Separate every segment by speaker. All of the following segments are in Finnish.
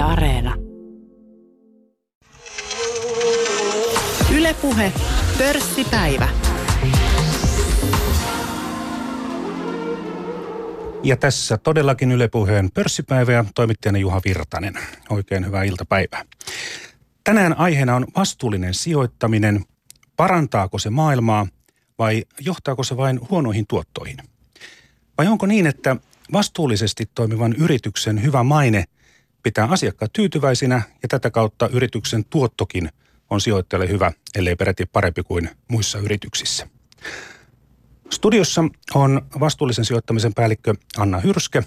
Speaker 1: Yle Areena. Ylepuhe pörssipäivä.
Speaker 2: Ja tässä todellakin Yle Puheen pörssipäivä ja toimittajana Juha Virtanen. Oikein hyvää iltapäivää. Tänään aiheena on vastuullinen sijoittaminen. Parantaako se maailmaa vai johtaako se vain huonoihin tuottoihin? Vai onko niin, että vastuullisesti toimivan yrityksen hyvä maine pitää asiakkaat tyytyväisinä ja tätä kautta yrityksen tuottokin on sijoittajalle hyvä, ellei peräti parempi kuin muissa yrityksissä. Studiossa on vastuullisen sijoittamisen päällikkö Anna Hyrskä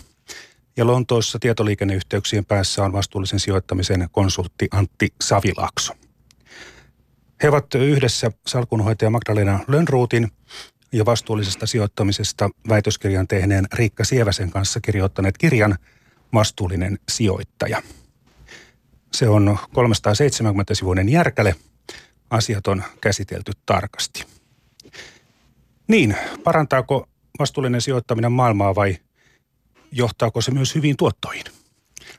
Speaker 2: ja Lontoossa tietoliikenneyhteyksien päässä on vastuullisen sijoittamisen konsultti Antti Savilakso. He ovat yhdessä salkunhoitaja Magdalena Lönnruutin ja vastuullisesta sijoittamisesta väitöskirjan tehneen Riikka Sieväsen kanssa kirjoittaneet kirjan Vastuullinen sijoittaja. Se on 370-sivuinen järkäle. Asiat on käsitelty tarkasti. Niin, parantaako vastuullinen sijoittaminen maailmaa vai johtaako se myös hyviin tuottoihin?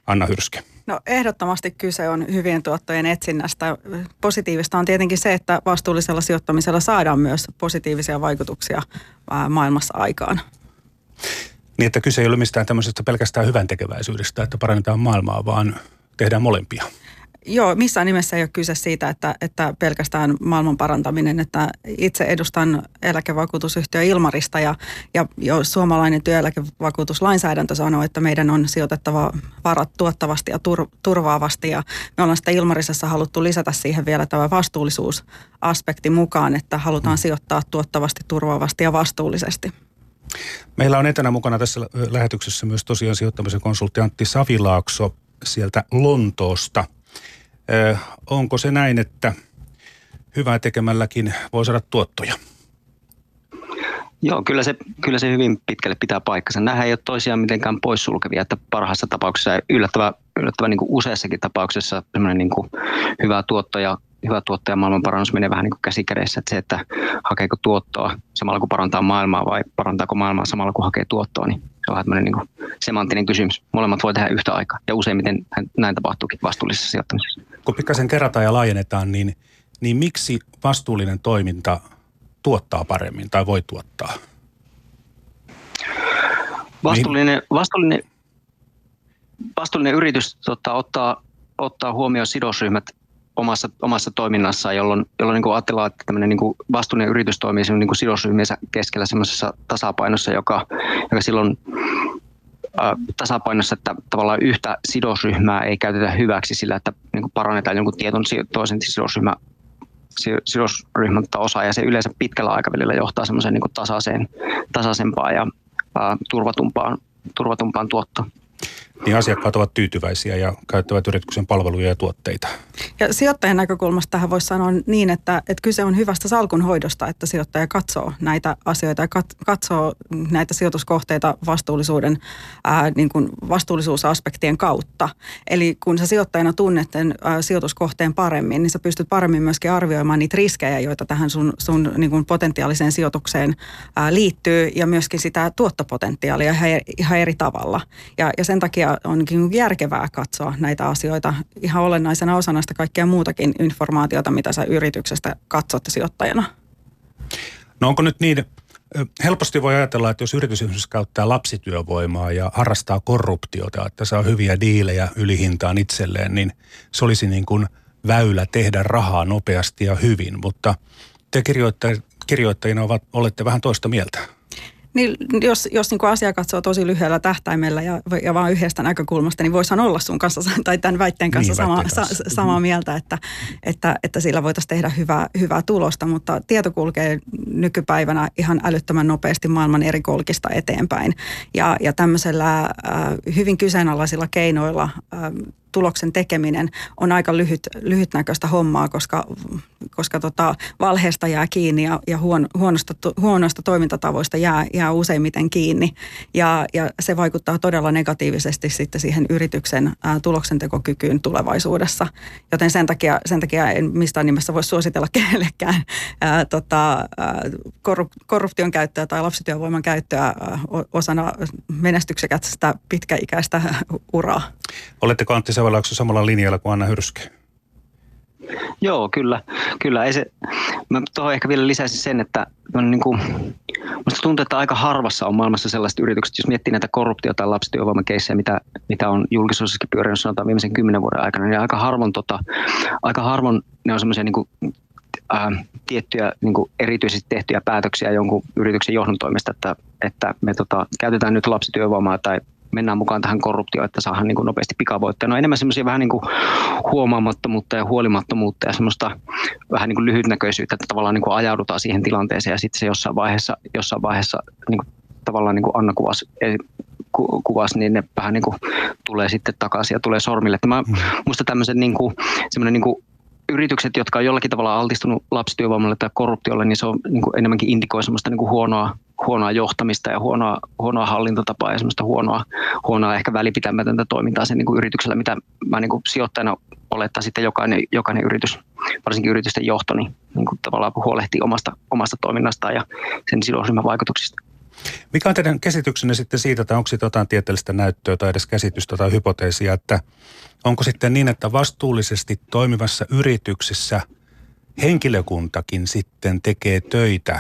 Speaker 2: Anna Hyrske.
Speaker 3: No ehdottomasti kyse on hyvien tuottojen etsinnästä. Positiivista on tietenkin se, että vastuullisella sijoittamisella saadaan myös positiivisia vaikutuksia maailmassa aikaan.
Speaker 2: Niin, että kyse ei ole mistään tämmöisestä pelkästään hyvän tekeväisyydestä, että parannetaan maailmaa, vaan tehdään molempia.
Speaker 3: Joo, missään nimessä ei ole kyse siitä, että, että pelkästään maailman parantaminen. Että itse edustan eläkevakuutusyhtiö Ilmarista ja, ja jo suomalainen työeläkevakuutuslainsäädäntö sanoo, että meidän on sijoitettava varat tuottavasti ja tur, turvaavasti. Ja me ollaan sitä Ilmarisessa haluttu lisätä siihen vielä tämä vastuullisuusaspekti mukaan, että halutaan hmm. sijoittaa tuottavasti, turvaavasti ja vastuullisesti.
Speaker 2: Meillä on etänä mukana tässä lähetyksessä myös tosiaan sijoittamisen konsultti Antti Savilaakso sieltä Lontoosta – onko se näin, että hyvää tekemälläkin voi saada tuottoja?
Speaker 4: Joo, kyllä se, kyllä se hyvin pitkälle pitää paikkansa. Nämähän ei ole toisiaan mitenkään poissulkevia, että parhaassa tapauksessa ja yllättävän, yllättävän niin useassakin tapauksessa niin kuin hyvä tuotto ja hyvä tuotto ja maailmanparannus menee vähän niin kuin käsikädessä, että se, että hakeeko tuottoa samalla kun parantaa maailmaa vai parantaako maailmaa samalla kun hakee tuottoa, niin se on vähän niin kuin semanttinen kysymys. Molemmat voi tehdä yhtä aikaa ja useimmiten näin tapahtuukin vastuullisessa sijoittamisessa.
Speaker 2: Kun pikkasen kerrataan ja laajennetaan, niin, niin miksi vastuullinen toiminta tuottaa paremmin tai voi tuottaa?
Speaker 4: Vastuullinen, vastuullinen, vastuullinen yritys tota, ottaa, ottaa huomioon sidosryhmät omassa, omassa toiminnassaan, jolloin, jolloin niin ajatellaan, että tämmöinen niin vastuullinen yritys toimii niin kuin sidosryhmiensä keskellä semmoisessa tasapainossa, joka, joka silloin tasapainossa, että tavallaan yhtä sidosryhmää ei käytetä hyväksi sillä, että niin parannetaan jonkun tietyn toisen sidosryhmän sidosryhmän osa ja se yleensä pitkällä aikavälillä johtaa semmoiseen niin tasaisempaan ja ää, turvatumpaan, turvatumpaan tuottoon
Speaker 2: niin asiakkaat ovat tyytyväisiä ja käyttävät yrityksen palveluja ja tuotteita.
Speaker 3: Ja sijoittajan näkökulmasta tähän voisi sanoa niin, että, että kyse on hyvästä salkunhoidosta, että sijoittaja katsoo näitä asioita ja kat, katsoo näitä sijoituskohteita vastuullisuuden, ää, niin kuin vastuullisuusaspektien kautta. Eli kun sä sijoittajana tunnet sen ää, sijoituskohteen paremmin, niin sä pystyt paremmin myöskin arvioimaan niitä riskejä, joita tähän sun, sun niin kuin potentiaaliseen sijoitukseen ää, liittyy ja myöskin sitä tuottopotentiaalia ihan, ihan eri tavalla. Ja, ja sen takia onkin järkevää katsoa näitä asioita ihan olennaisena osana sitä kaikkea muutakin informaatiota, mitä sä yrityksestä katsot sijoittajana.
Speaker 2: No onko nyt niin, helposti voi ajatella, että jos yritys käyttää lapsityövoimaa ja harrastaa korruptiota, että saa hyviä diilejä ylihintaan itselleen, niin se olisi niin kuin väylä tehdä rahaa nopeasti ja hyvin, mutta te kirjoittajina ovat, olette vähän toista mieltä.
Speaker 3: Niin jos, jos niin asia katsoo tosi lyhyellä tähtäimellä ja, ja vain yhdestä näkökulmasta, niin voisihan olla sun kanssa tai tämän väitteen kanssa, niin, sama, kanssa. Sa, samaa mieltä, että, että, että sillä voitaisiin tehdä hyvää, hyvää tulosta, mutta tieto kulkee nykypäivänä ihan älyttömän nopeasti maailman eri kolkista eteenpäin. Ja, ja tämmöisellä äh, hyvin kyseenalaisilla keinoilla äh, tuloksen tekeminen on aika lyhyt, lyhytnäköistä hommaa, koska, koska tota, valheesta jää kiinni ja, ja huon, huonosta, huonoista toimintatavoista jää, jää useimmiten kiinni. Ja, ja se vaikuttaa todella negatiivisesti sitten siihen yrityksen ää, tuloksentekokykyyn tulevaisuudessa. Joten sen takia, sen takia en mistään nimessä voi suositella kenellekään ää, tota, ää, korruption käyttöä tai lapsityövoiman käyttöä ää, osana menestyksekästä pitkäikäistä uraa.
Speaker 2: Oletteko Antti Savalaakso samalla linjalla kuin Anna Hyrsky?
Speaker 4: Joo, kyllä. kyllä. Ei se, mä tuohon ehkä vielä lisäisin sen, että niin kuin, musta tuntuu, että aika harvassa on maailmassa sellaiset yritykset, jos miettii näitä korruptio- tai lapsityövoimakeissejä, mitä, mitä on julkisuudessakin pyörinyt sanotaan viimeisen kymmenen vuoden aikana, niin aika harvoin, tota, aika harvoin ne on semmoisia niin äh, tiettyjä niin kuin erityisesti tehtyjä päätöksiä jonkun yrityksen johdon toimesta, että, että me tota, käytetään nyt lapsityövoimaa tai mennään mukaan tähän korruptioon, että saadaan niin kuin nopeasti pikavoittoja. No enemmän semmoisia vähän niin kuin huomaamattomuutta ja huolimattomuutta ja semmoista vähän niin kuin lyhytnäköisyyttä, että tavallaan niin kuin ajaudutaan siihen tilanteeseen ja sitten se jossain vaiheessa, jossain vaiheessa niin kuin tavallaan niin kuin Anna kuvasi, kuvasi, niin ne vähän niin kuin tulee sitten takaisin ja tulee sormille. Että mä, mm. musta tämmöisen niin kuin, semmoinen niin kuin yritykset, jotka on jollakin tavalla altistunut lapsityövoimalle tai korruptiolle, niin se on niin kuin enemmänkin indikoi semmoista niin kuin huonoa, huonoa johtamista ja huonoa, huonoa hallintotapaa ja semmoista huonoa, huonoa ehkä välipitämätöntä toimintaa sen niin kuin yrityksellä, mitä mä niin kuin sijoittajana olettaa sitten jokainen, jokainen yritys, varsinkin yritysten johto, niin, niin kuin tavallaan huolehtii omasta, omasta toiminnastaan ja sen sidosryhmän vaikutuksista.
Speaker 2: Mikä on teidän käsityksenne sitten siitä, että onko siitä jotain tieteellistä näyttöä tai edes käsitystä tai hypoteesia, että onko sitten niin, että vastuullisesti toimivassa yrityksessä henkilökuntakin sitten tekee töitä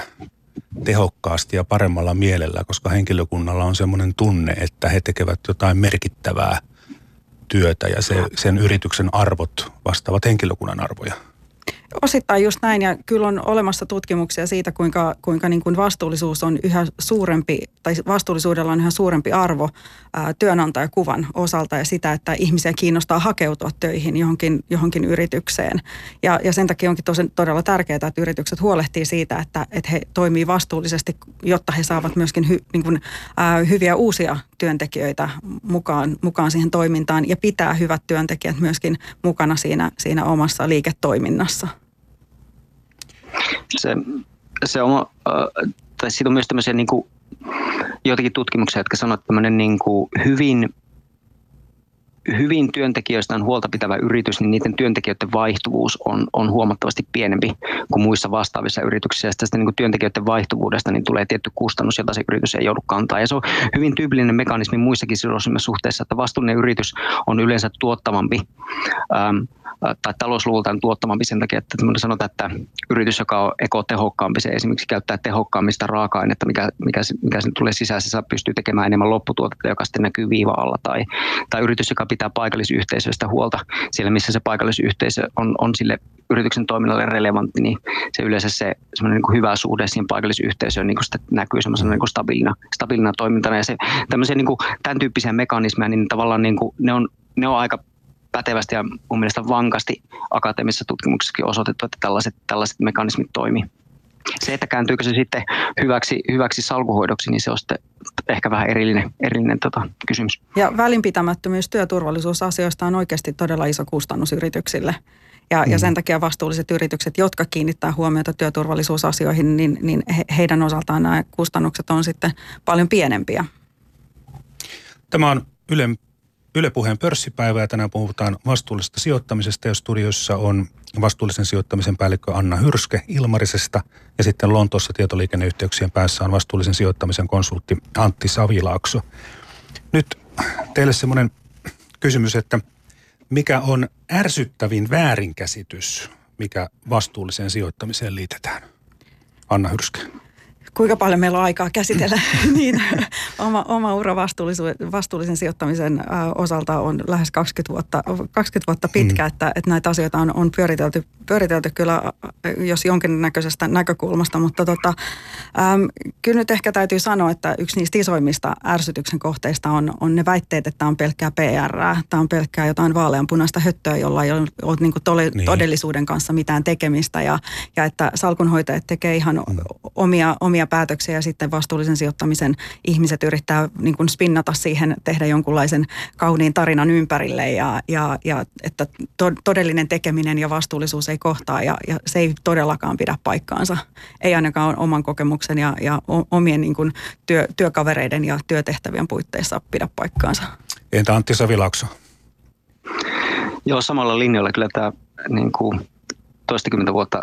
Speaker 2: tehokkaasti ja paremmalla mielellä, koska henkilökunnalla on semmoinen tunne, että he tekevät jotain merkittävää työtä ja se, sen yrityksen arvot vastaavat henkilökunnan arvoja.
Speaker 3: Osittain just näin ja kyllä on olemassa tutkimuksia siitä, kuinka, kuinka niin kuin vastuullisuus on yhä suurempi, tai vastuullisuudella on yhä suurempi arvo ää, työnantajakuvan osalta ja sitä, että ihmisiä kiinnostaa hakeutua töihin johonkin, johonkin yritykseen. Ja, ja sen takia onkin tosi, todella tärkeää, että yritykset huolehtii siitä, että, että he toimii vastuullisesti, jotta he saavat myöskin hy, niin kuin, ää, hyviä uusia työntekijöitä mukaan, mukaan siihen toimintaan ja pitää hyvät työntekijät myöskin mukana siinä, siinä omassa liiketoiminnassa
Speaker 4: se, se on, tai siitä on myös tämmöisiä niin kuin, joitakin tutkimuksia, jotka sanoo, että tämmöinen niin kuin hyvin hyvin työntekijöistä on huolta pitävä yritys, niin niiden työntekijöiden vaihtuvuus on, on huomattavasti pienempi kuin muissa vastaavissa yrityksissä. Ja tästä niin kuin työntekijöiden vaihtuvuudesta niin tulee tietty kustannus, jota se yritys ei joudu kantaa. Ja se on hyvin tyypillinen mekanismi muissakin suhteissa, että vastuullinen yritys on yleensä tuottavampi ähm, tai talousluvultaan tuottamampi sen takia, että sanotaan, että yritys, joka on ekotehokkaampi, se esimerkiksi käyttää tehokkaammista raaka-ainetta, mikä, mikä, mikä sen tulee sisäisessä, pystyy tekemään enemmän lopputuotetta, joka sitten näkyy viiva alla. Tai, tai yritys, joka pitää paikallisyhteisöistä huolta siellä, missä se paikallisyhteisö on, on sille yrityksen toiminnalle relevantti, niin se yleensä se semmoinen niin hyvä suhde siihen paikallisyhteisöön niin kuin näkyy semmoisena niin stabiilina, stabiilina toimintana. Ja se, tämmöisiä niin kuin, tämän tyyppisiä mekanismeja, niin tavallaan niin kuin, ne, on, ne on aika pätevästi ja mun mielestä vankasti akateemisessa tutkimuksessakin osoitettu, että tällaiset, tällaiset mekanismit toimii. Se, että kääntyykö se sitten hyväksi, hyväksi salkuhoidoksi, niin se on sitten ehkä vähän erillinen, erillinen tota, kysymys.
Speaker 3: Ja välinpitämättömyys työturvallisuusasioista on oikeasti todella iso kustannus yrityksille. Ja, mm. ja sen takia vastuulliset yritykset, jotka kiinnittää huomiota työturvallisuusasioihin, niin, niin he, heidän osaltaan nämä kustannukset on sitten paljon pienempiä.
Speaker 2: Tämä on Ylen Yle Puheen pörssipäivä ja tänään puhutaan vastuullisesta sijoittamisesta ja studiossa on vastuullisen sijoittamisen päällikkö Anna Hyrske Ilmarisesta ja sitten Lontoossa tietoliikenneyhteyksien päässä on vastuullisen sijoittamisen konsultti Antti Savilaakso. Nyt teille semmoinen kysymys, että mikä on ärsyttävin väärinkäsitys, mikä vastuulliseen sijoittamiseen liitetään? Anna Hyrskä
Speaker 3: kuinka paljon meillä on aikaa käsitellä, niin oma, oma ura vastuullisen sijoittamisen osalta on lähes 20 vuotta, 20 vuotta pitkä, mm. että, että näitä asioita on, on pyöritelty, pyöritelty kyllä, jos jonkinnäköisestä näkökulmasta, mutta tota, äm, kyllä nyt ehkä täytyy sanoa, että yksi niistä isoimmista ärsytyksen kohteista on, on ne väitteet, että tämä on pelkkää PR, tämä on pelkkää jotain vaaleanpunaista höttöä, jolla ei ole, ole niin tole, niin. todellisuuden kanssa mitään tekemistä ja, ja että salkunhoitajat tekee ihan mm. omia, omia omia päätöksiä ja sitten vastuullisen sijoittamisen ihmiset yrittää niin kuin spinnata siihen, tehdä jonkunlaisen kauniin tarinan ympärille ja, ja, ja että to, todellinen tekeminen ja vastuullisuus ei kohtaa ja, ja se ei todellakaan pidä paikkaansa. Ei ainakaan oman kokemuksen ja, ja omien niin kuin työ, työkavereiden ja työtehtävien puitteissa pidä paikkaansa.
Speaker 2: Entä Antti Savilakso?
Speaker 4: Joo, samalla linjalla kyllä tämä niin kuin toistakymmentä vuotta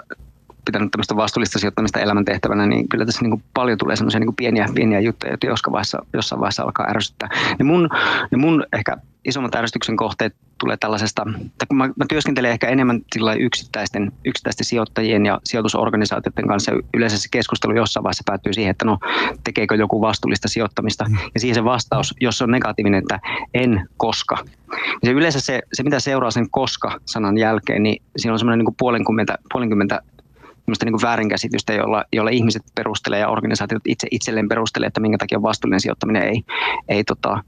Speaker 4: pitänyt tämmöistä vastuullista sijoittamista elämäntehtävänä, niin kyllä tässä niin kuin paljon tulee semmoisia niin pieniä, pieniä juttuja, joita jossain vaiheessa, jossain vaiheessa alkaa ärsyttää. Ja mun, ja mun ehkä isommat ärsytyksen kohteet tulee tällaisesta, että kun mä, mä työskentelen ehkä enemmän yksittäisten, yksittäisten sijoittajien ja sijoitusorganisaatioiden kanssa, yleensä se keskustelu jossain vaiheessa päättyy siihen, että no tekeekö joku vastuullista sijoittamista, mm. ja siihen se vastaus, jos se on negatiivinen, että en koska. Ja se yleensä se, se, mitä seuraa sen koska-sanan jälkeen, niin siinä on semmoinen niin puolenkymmentä, puolenkymmentä niin väärinkäsitystä, jolla, jolla ihmiset perustelee ja organisaatiot itse itselleen perustelee, että minkä takia vastuullinen sijoittaminen ei, ei, tota,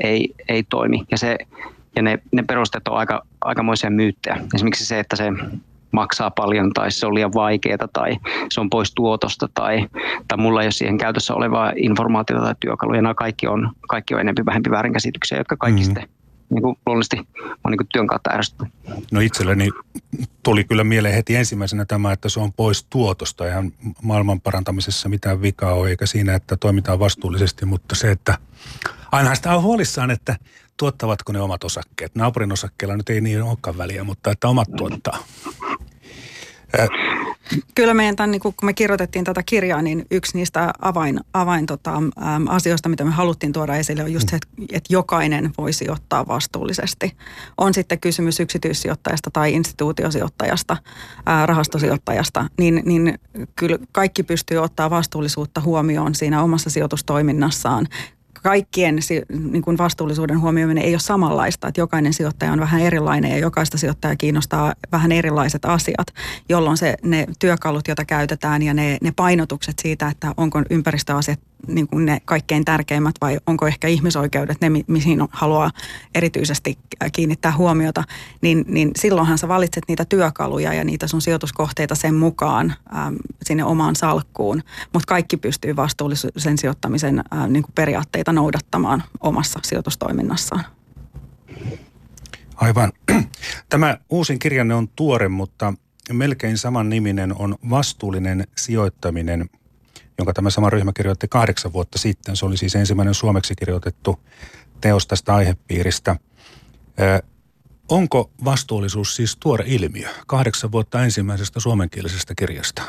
Speaker 4: ei, ei toimi. Ja, se, ja ne, ne perusteet on aika, aikamoisia myyttejä. Esimerkiksi se, että se maksaa paljon tai se on liian vaikeaa tai se on pois tuotosta tai, tai mulla ei ole siihen käytössä olevaa informaatiota tai työkaluja. Nämä kaikki on, kaikki on enemmän vähempi väärinkäsityksiä, jotka kaikki mm-hmm. sitten niin kuin luonnollisesti on niin kuin työn kautta ärsyttävä.
Speaker 2: No itselleni tuli kyllä mieleen heti ensimmäisenä tämä, että se on pois tuotosta. Eihän maailman parantamisessa mitään vikaa ole, eikä siinä, että toimitaan vastuullisesti, mutta se, että ainahan sitä on huolissaan, että tuottavatko ne omat osakkeet. Naapurin osakkeilla nyt ei niin olekaan väliä, mutta että omat tuottaa.
Speaker 3: Kyllä meidän tämän, niin kun me kirjoitettiin tätä kirjaa, niin yksi niistä avain, avain tota, äm, asioista, mitä me haluttiin tuoda esille, on just se, että, että jokainen voisi ottaa vastuullisesti. On sitten kysymys yksityissijoittajasta tai instituutiosijoittajasta, ää, rahastosijoittajasta, niin, niin kyllä kaikki pystyy ottaa vastuullisuutta huomioon siinä omassa sijoitustoiminnassaan kaikkien niin kuin vastuullisuuden huomioiminen ei ole samanlaista, että jokainen sijoittaja on vähän erilainen ja jokaista sijoittajaa kiinnostaa vähän erilaiset asiat, jolloin se, ne työkalut, joita käytetään ja ne, ne painotukset siitä, että onko ympäristöasiat niin kuin ne kaikkein tärkeimmät vai onko ehkä ihmisoikeudet ne, mihin haluaa erityisesti kiinnittää huomiota, niin, niin silloinhan sä valitset niitä työkaluja ja niitä sun sijoituskohteita sen mukaan äm, sinne omaan salkkuun. Mutta kaikki pystyy vastuullisen sijoittamisen äm, niin kuin periaatteita noudattamaan omassa sijoitustoiminnassaan.
Speaker 2: Aivan. Tämä uusin kirjanne on tuore, mutta melkein saman niminen on Vastuullinen sijoittaminen – jonka tämä sama ryhmä kirjoitti kahdeksan vuotta sitten. Se oli siis ensimmäinen suomeksi kirjoitettu teos tästä aihepiiristä. Onko vastuullisuus siis tuore ilmiö? Kahdeksan vuotta ensimmäisestä suomenkielisestä kirjasta.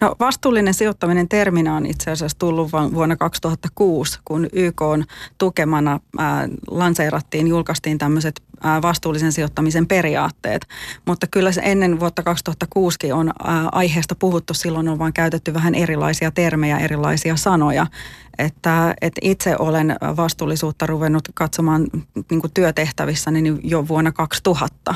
Speaker 3: No vastuullinen sijoittaminen terminä on itse asiassa tullut vuonna 2006, kun YK on tukemana ää, lanseerattiin, julkaistiin tämmöiset ää, vastuullisen sijoittamisen periaatteet. Mutta kyllä se ennen vuotta 2006 on ää, aiheesta puhuttu, silloin on vain käytetty vähän erilaisia termejä, erilaisia sanoja. Että, että itse olen vastuullisuutta ruvennut katsomaan niin työtehtävissä niin jo vuonna 2000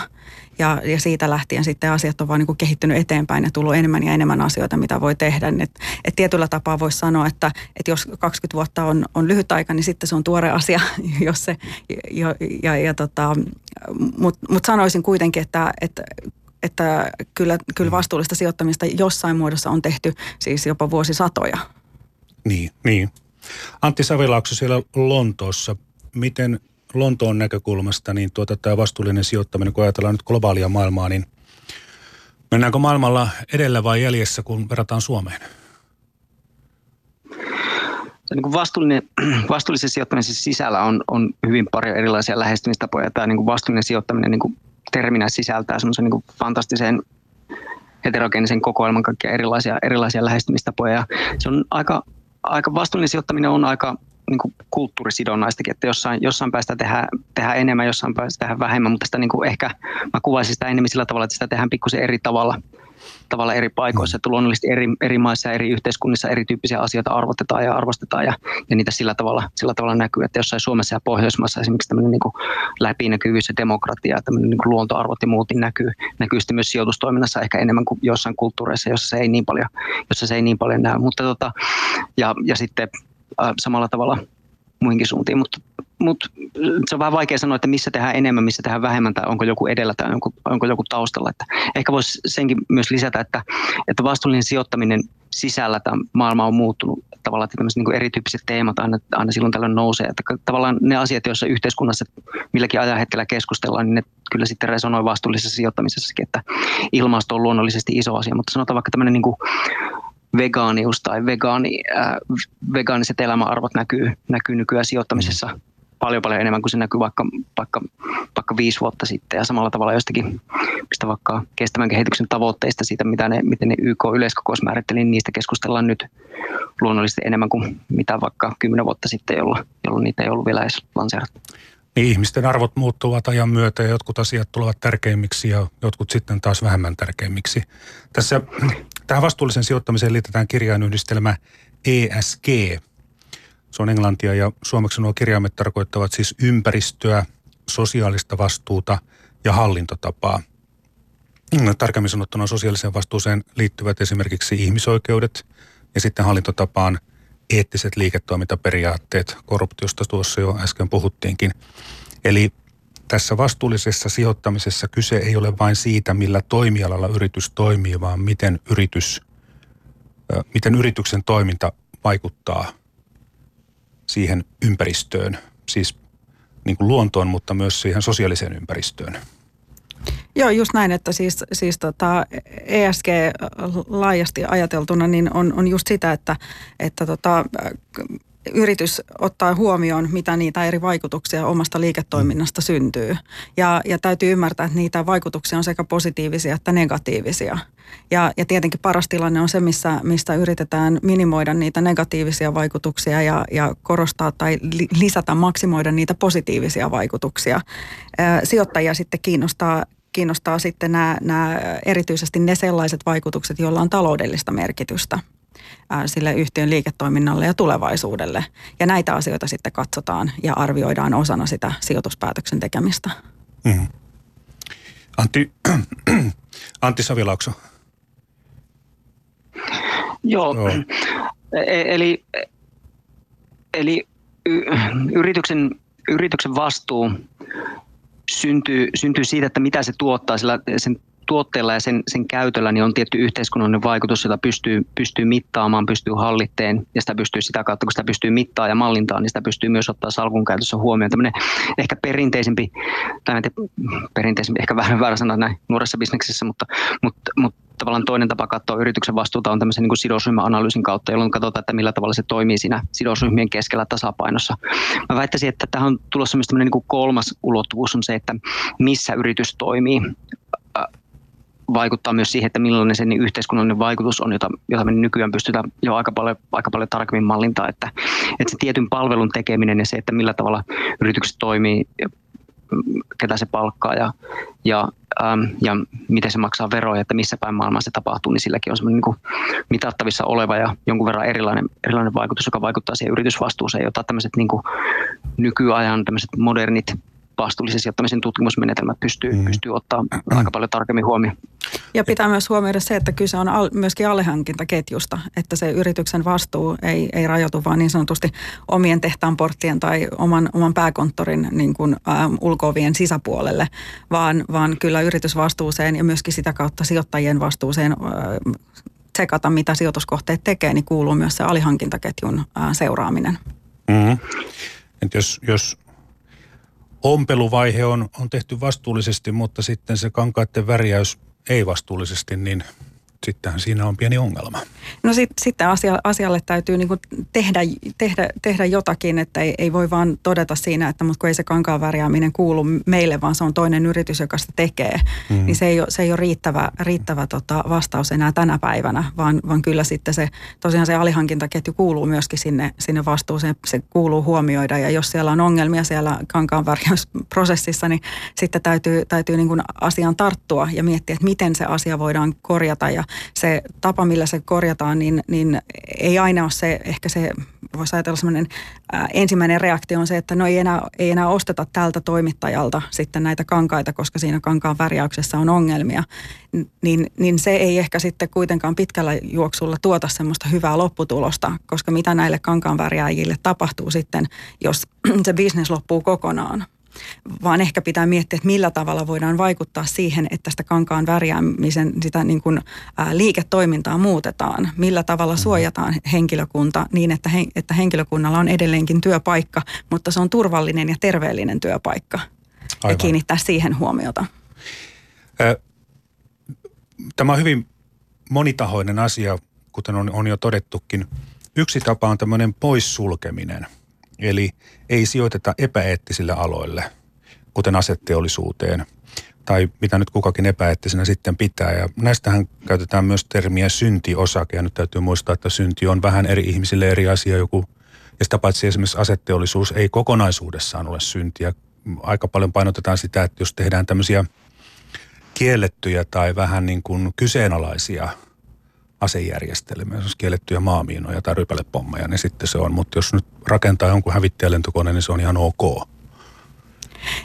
Speaker 3: ja, ja siitä lähtien sitten asiat on vaan niin kuin kehittynyt eteenpäin ja tullut enemmän ja enemmän asioita, mitä voi tehdä. Et, et tietyllä tapaa voisi sanoa, että et jos 20 vuotta on, on lyhyt aika, niin sitten se on tuore asia, jos se, ja, ja, ja tota, mutta mut sanoisin kuitenkin, että, että että kyllä, kyllä vastuullista sijoittamista jossain muodossa on tehty siis jopa vuosisatoja.
Speaker 2: Niin, niin. Antti Savilaakso siellä Lontoossa, miten Lontoon näkökulmasta, niin tuota, tämä vastuullinen sijoittaminen, kun ajatellaan nyt globaalia maailmaa, niin mennäänkö maailmalla edellä vai jäljessä, kun verrataan Suomeen?
Speaker 4: Niin vastuullinen, vastuullisen sijoittamisen sisällä on, on hyvin paljon erilaisia lähestymistapoja. Tämä niin kuin vastuullinen sijoittaminen niin kuin terminä sisältää semmoisen niin fantastisen heterogeenisen kokoelman kaikkia erilaisia, erilaisia lähestymistapoja. se on aika, aika vastuullinen sijoittaminen on aika niin kuin kulttuurisidonnaistakin, että jossain, jossain päästä tehdään, tehdään enemmän, jossain päästä tehdään vähemmän, mutta sitä niin kuin ehkä mä kuvaisin sitä enemmän sillä tavalla, että sitä tehdään pikkusen eri tavalla, tavalla eri paikoissa, että luonnollisesti eri, eri maissa ja eri yhteiskunnissa erityyppisiä asioita arvotetaan ja arvostetaan ja, ja niitä sillä tavalla, sillä tavalla näkyy, että jossain Suomessa ja Pohjoismaissa esimerkiksi tämmöinen niin kuin läpinäkyvyys ja demokratia, tämmöinen niin kuin luontoarvot ja muut niin näkyy, näkyy sitten myös sijoitustoiminnassa ehkä enemmän kuin jossain kulttuureissa, jossa se ei niin paljon, jossa se ei niin paljon näy, mutta tota, ja, ja sitten Äh, samalla tavalla muihinkin suuntiin, mutta, mutta se on vähän vaikea sanoa, että missä tehdään enemmän, missä tehdään vähemmän tai onko joku edellä tai onko, onko joku taustalla. Että ehkä voisi senkin myös lisätä, että, että vastuullinen sijoittaminen sisällä tämä maailma on muuttunut tavallaan, että tämmöiset niin erityyppiset teemat aina, aina silloin tällöin nousee. Että tavallaan ne asiat, joissa yhteiskunnassa milläkin ajan hetkellä keskustellaan, niin ne kyllä sitten resonoi vastuullisessa sijoittamisessakin, että ilmasto on luonnollisesti iso asia, mutta sanotaan vaikka tämmöinen niin vegaanius tai vegaani, äh, vegaaniset elämäarvot näkyy, näkyy nykyään sijoittamisessa paljon paljon enemmän kuin se näkyy vaikka, vaikka vaikka viisi vuotta sitten ja samalla tavalla jostakin, mistä vaikka kestävän kehityksen tavoitteista siitä, mitä ne, miten ne YK yleiskokous määritteli, niin niistä keskustellaan nyt luonnollisesti enemmän kuin mitä vaikka kymmenen vuotta sitten, jolloin, jolloin niitä ei ollut vielä edes lanseerattu.
Speaker 2: Niin ihmisten arvot muuttuvat ajan myötä ja jotkut asiat tulevat tärkeimmiksi ja jotkut sitten taas vähemmän tärkeimmiksi. Tässä tähän vastuullisen sijoittamiseen liitetään kirjainyhdistelmä ESG. Se on englantia ja suomeksi nuo kirjaimet tarkoittavat siis ympäristöä, sosiaalista vastuuta ja hallintotapaa. Tarkemmin sanottuna sosiaaliseen vastuuseen liittyvät esimerkiksi ihmisoikeudet ja sitten hallintotapaan eettiset liiketoimintaperiaatteet. Korruptiosta tuossa jo äsken puhuttiinkin. Eli tässä vastuullisessa sijoittamisessa kyse ei ole vain siitä, millä toimialalla yritys toimii, vaan miten, yritys, miten yrityksen toiminta vaikuttaa siihen ympäristöön, siis niin kuin luontoon, mutta myös siihen sosiaaliseen ympäristöön.
Speaker 3: Joo, just näin, että siis, siis tota ESG laajasti ajateltuna niin on, on just sitä, että, että tota, yritys ottaa huomioon, mitä niitä eri vaikutuksia omasta liiketoiminnasta syntyy. Ja, ja täytyy ymmärtää, että niitä vaikutuksia on sekä positiivisia että negatiivisia. Ja, ja tietenkin paras tilanne on se, missä, mistä yritetään minimoida niitä negatiivisia vaikutuksia ja, ja korostaa tai lisätä, maksimoida niitä positiivisia vaikutuksia. Sijoittajia sitten kiinnostaa kiinnostaa sitten nämä, nämä erityisesti ne sellaiset vaikutukset, joilla on taloudellista merkitystä sille yhtiön liiketoiminnalle ja tulevaisuudelle. Ja näitä asioita sitten katsotaan ja arvioidaan osana sitä sijoituspäätöksen tekemistä. Mm.
Speaker 2: Antti, Antti Savilaakso.
Speaker 4: Joo, Joo. E- eli, eli y- yrityksen, yrityksen vastuu syntyy, syntyy siitä, että mitä se tuottaa, sillä sen tuotteella ja sen, sen käytöllä niin on tietty yhteiskunnallinen vaikutus, jota pystyy, pystyy mittaamaan, pystyy hallitteen ja sitä pystyy sitä kautta, kun sitä pystyy mittaamaan ja mallintaan, niin sitä pystyy myös ottaa salkun käytössä huomioon. Tämmöinen ehkä perinteisempi, tai perinteisempi, ehkä vähän väärä sanoa näin nuoressa bisneksessä, mutta, mutta, mutta tavallaan toinen tapa katsoa yrityksen vastuuta on tämmöisen niin kuin sidosryhmäanalyysin kautta, jolloin katsotaan, että millä tavalla se toimii siinä sidosryhmien keskellä tasapainossa. Mä väittäisin, että tähän on tulossa myös niin kuin kolmas ulottuvuus on se, että missä yritys toimii vaikuttaa myös siihen, että millainen se niin yhteiskunnallinen vaikutus on, jota, jota me nykyään pystytään jo aika paljon, aika paljon tarkemmin mallintaa, että, että se tietyn palvelun tekeminen ja se, että millä tavalla yritykset toimii, ketä se palkkaa ja, ja, ähm, ja miten se maksaa veroja, että missä päin maailmaa se tapahtuu, niin silläkin on semmoinen niin mitattavissa oleva ja jonkun verran erilainen, erilainen vaikutus, joka vaikuttaa siihen yritysvastuuseen, jota tämmöiset niin nykyajan tämmöiset modernit vastuullisen sijoittamisen tutkimusmenetelmät pystyy, mm. pystyy ottaa aika paljon tarkemmin huomioon.
Speaker 3: Ja pitää myös huomioida se, että kyse on al, myöskin alehankintaketjusta, että se yrityksen vastuu ei, ei rajoitu vaan niin sanotusti omien tehtaanporttien tai oman, oman pääkonttorin niin kuin, ä, ulkoovien sisäpuolelle, vaan, vaan kyllä yritysvastuuseen ja myöskin sitä kautta sijoittajien vastuuseen ä, tsekata, mitä sijoituskohteet tekee, niin kuuluu myös se alihankintaketjun ä, seuraaminen.
Speaker 2: Mm-hmm. Et jos, jos ompeluvaihe on, on tehty vastuullisesti, mutta sitten se kankaiden värjäys ei vastuullisesti, niin sittenhän siinä on pieni ongelma.
Speaker 3: No sit, sitten asia, asialle täytyy niin tehdä, tehdä, tehdä jotakin, että ei, ei voi vaan todeta siinä, että mutta kun ei se kankaan värjääminen kuulu meille, vaan se on toinen yritys, joka sitä tekee. Mm. Niin se ei ole, se ei ole riittävä, riittävä tota vastaus enää tänä päivänä, vaan, vaan kyllä sitten se, tosiaan se alihankintaketju kuuluu myöskin sinne, sinne vastuuseen, se kuuluu huomioida ja jos siellä on ongelmia siellä kankaan värjäysprosessissa, niin sitten täytyy, täytyy niin asiaan tarttua ja miettiä, että miten se asia voidaan korjata ja se tapa, millä se korjataan, niin, niin ei aina ole se, ehkä se, voisi ajatella semmoinen ensimmäinen reaktio on se, että no ei enää, ei enää osteta tältä toimittajalta sitten näitä kankaita, koska siinä kankaan värjäyksessä on ongelmia. Niin, niin se ei ehkä sitten kuitenkaan pitkällä juoksulla tuota semmoista hyvää lopputulosta, koska mitä näille kankaan värjääjille tapahtuu sitten, jos se bisnes loppuu kokonaan vaan ehkä pitää miettiä, että millä tavalla voidaan vaikuttaa siihen, että sitä kankaan värjäämisen sitä niin kuin, ää, liiketoimintaa muutetaan. Millä tavalla suojataan henkilökunta niin, että, he, että henkilökunnalla on edelleenkin työpaikka, mutta se on turvallinen ja terveellinen työpaikka. Aivan. Ja kiinnittää siihen huomiota.
Speaker 2: Tämä on hyvin monitahoinen asia, kuten on, on jo todettukin. Yksi tapa on tämmöinen poissulkeminen – Eli ei sijoiteta epäeettisille aloille. kuten asetteollisuuteen, tai mitä nyt kukakin epäeettisenä sitten pitää. Ja näistähän käytetään myös termiä syntiosake, ja nyt täytyy muistaa, että synti on vähän eri ihmisille eri asia. Joku, ja sitä paitsi esimerkiksi asetteollisuus ei kokonaisuudessaan ole syntiä. Aika paljon painotetaan sitä, että jos tehdään tämmöisiä kiellettyjä tai vähän niin kuin kyseenalaisia asejärjestelmiä, jos kiellettyjä maamiinoja tai rypälepommeja, niin sitten se on. Mutta jos nyt rakentaa jonkun hävittäjälentokoneen, niin se on ihan ok.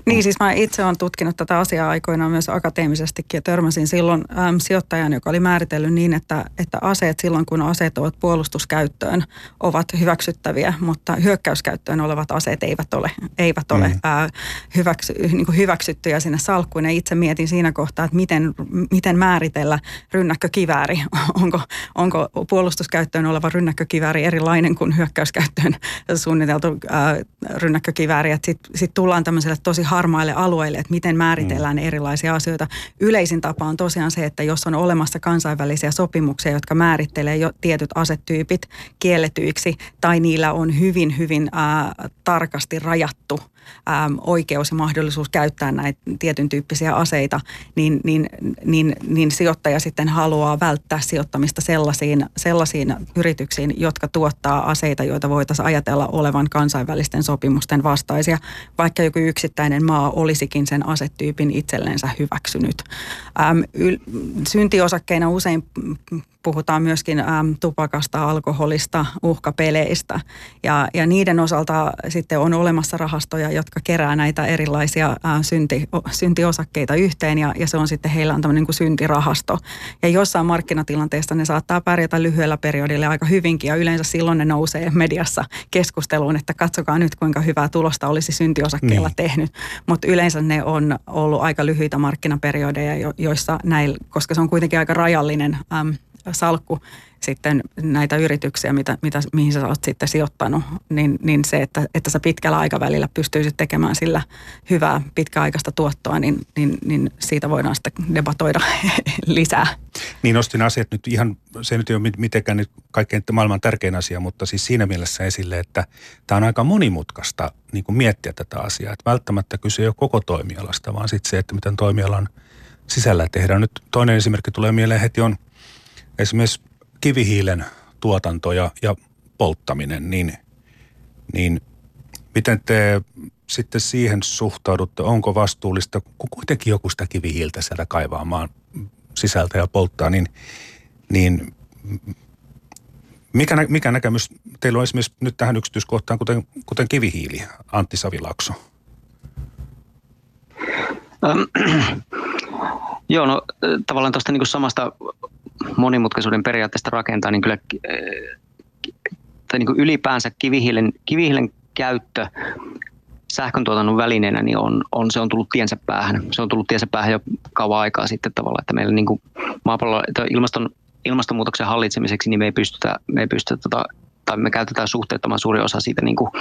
Speaker 3: Niin siis mä itse olen tutkinut tätä asiaa aikoinaan myös akateemisestikin ja törmäsin silloin äm, sijoittajan, joka oli määritellyt niin, että, että aseet silloin kun aseet ovat puolustuskäyttöön ovat hyväksyttäviä, mutta hyökkäyskäyttöön olevat aseet eivät ole, eivät ole mm. ää, hyväksy, niin kuin hyväksyttyjä sinne salkkuun. Ja itse mietin siinä kohtaa, että miten, miten määritellä rynnäkkökivääri. onko, onko puolustuskäyttöön oleva rynnäkkökivääri erilainen kuin hyökkäyskäyttöön suunniteltu ää, rynnäkkökivääri. Sitten sit tullaan tämmöiselle tosi harmaille alueille, että miten määritellään mm. erilaisia asioita. Yleisin tapa on tosiaan se, että jos on olemassa kansainvälisiä sopimuksia, jotka määrittelee jo tietyt asetyypit kielletyiksi, tai niillä on hyvin, hyvin äh, tarkasti rajattu äm, oikeus ja mahdollisuus käyttää näitä tietyn tyyppisiä aseita, niin, niin, niin, niin sijoittaja sitten haluaa välttää sijoittamista sellaisiin, sellaisiin yrityksiin, jotka tuottaa aseita, joita voitaisiin ajatella olevan kansainvälisten sopimusten vastaisia, vaikka joku yksittäinen maa olisikin sen asetyypin itsellensä hyväksynyt. Äm, yl, syntiosakkeina usein puhutaan myöskin äm, tupakasta, alkoholista, uhkapeleistä ja, ja niiden osalta sitten on olemassa rahastoja, jotka kerää näitä erilaisia ää, synti, syntiosakkeita yhteen ja, ja se on sitten heillä on tämmöinen kuin syntirahasto. Ja jossain markkinatilanteessa ne saattaa pärjätä lyhyellä periodilla aika hyvinkin ja yleensä silloin ne nousee mediassa keskusteluun, että katsokaa nyt kuinka hyvää tulosta olisi syntiosakkeilla niin. tehnyt. Mutta yleensä ne on ollut aika lyhyitä markkinaperiodeja, joissa näillä, koska se on kuitenkin aika rajallinen äm, salkku sitten näitä yrityksiä, mitä, mitä, mihin sä oot sitten sijoittanut, niin, niin se, että, että sä pitkällä aikavälillä pystyisit tekemään sillä hyvää pitkäaikaista tuottoa, niin, niin, niin siitä voidaan sitten debatoida lisää.
Speaker 2: Niin nostin asiat nyt ihan, se nyt ei ole mitenkään nyt kaikkein maailman tärkein asia, mutta siis siinä mielessä esille, että tämä on aika monimutkaista niin kuin miettiä tätä asiaa. Että välttämättä kyse ei ole koko toimialasta, vaan sitten se, että miten toimialan sisällä tehdään. Nyt toinen esimerkki tulee mieleen heti on – esimerkiksi kivihiilen tuotanto ja, ja polttaminen, niin, niin miten te sitten siihen suhtaudutte? Onko vastuullista, kun kuitenkin joku sitä kivihiiltä sieltä kaivaa maan sisältä ja polttaa, niin, niin mikä, nä, mikä näkemys teillä on esimerkiksi nyt tähän yksityiskohtaan, kuten, kuten kivihiili, Antti Savilakso?
Speaker 4: Joo, no tavallaan tuosta niin samasta monimutkaisuuden periaatteesta rakentaa, niin kyllä tai niin kuin ylipäänsä kivihiilen, kivihiilen käyttö sähköntuotannon välineenä niin on, on, se on tullut tiensä päähän. Se on tullut tiensä päähän jo kauan aikaa sitten tavallaan, että meillä niin kuin että ilmaston, ilmastonmuutoksen hallitsemiseksi niin me ei pystytä, me ei pystytä tota, tai me käytetään suhteettoman suuri osa siitä niin kuin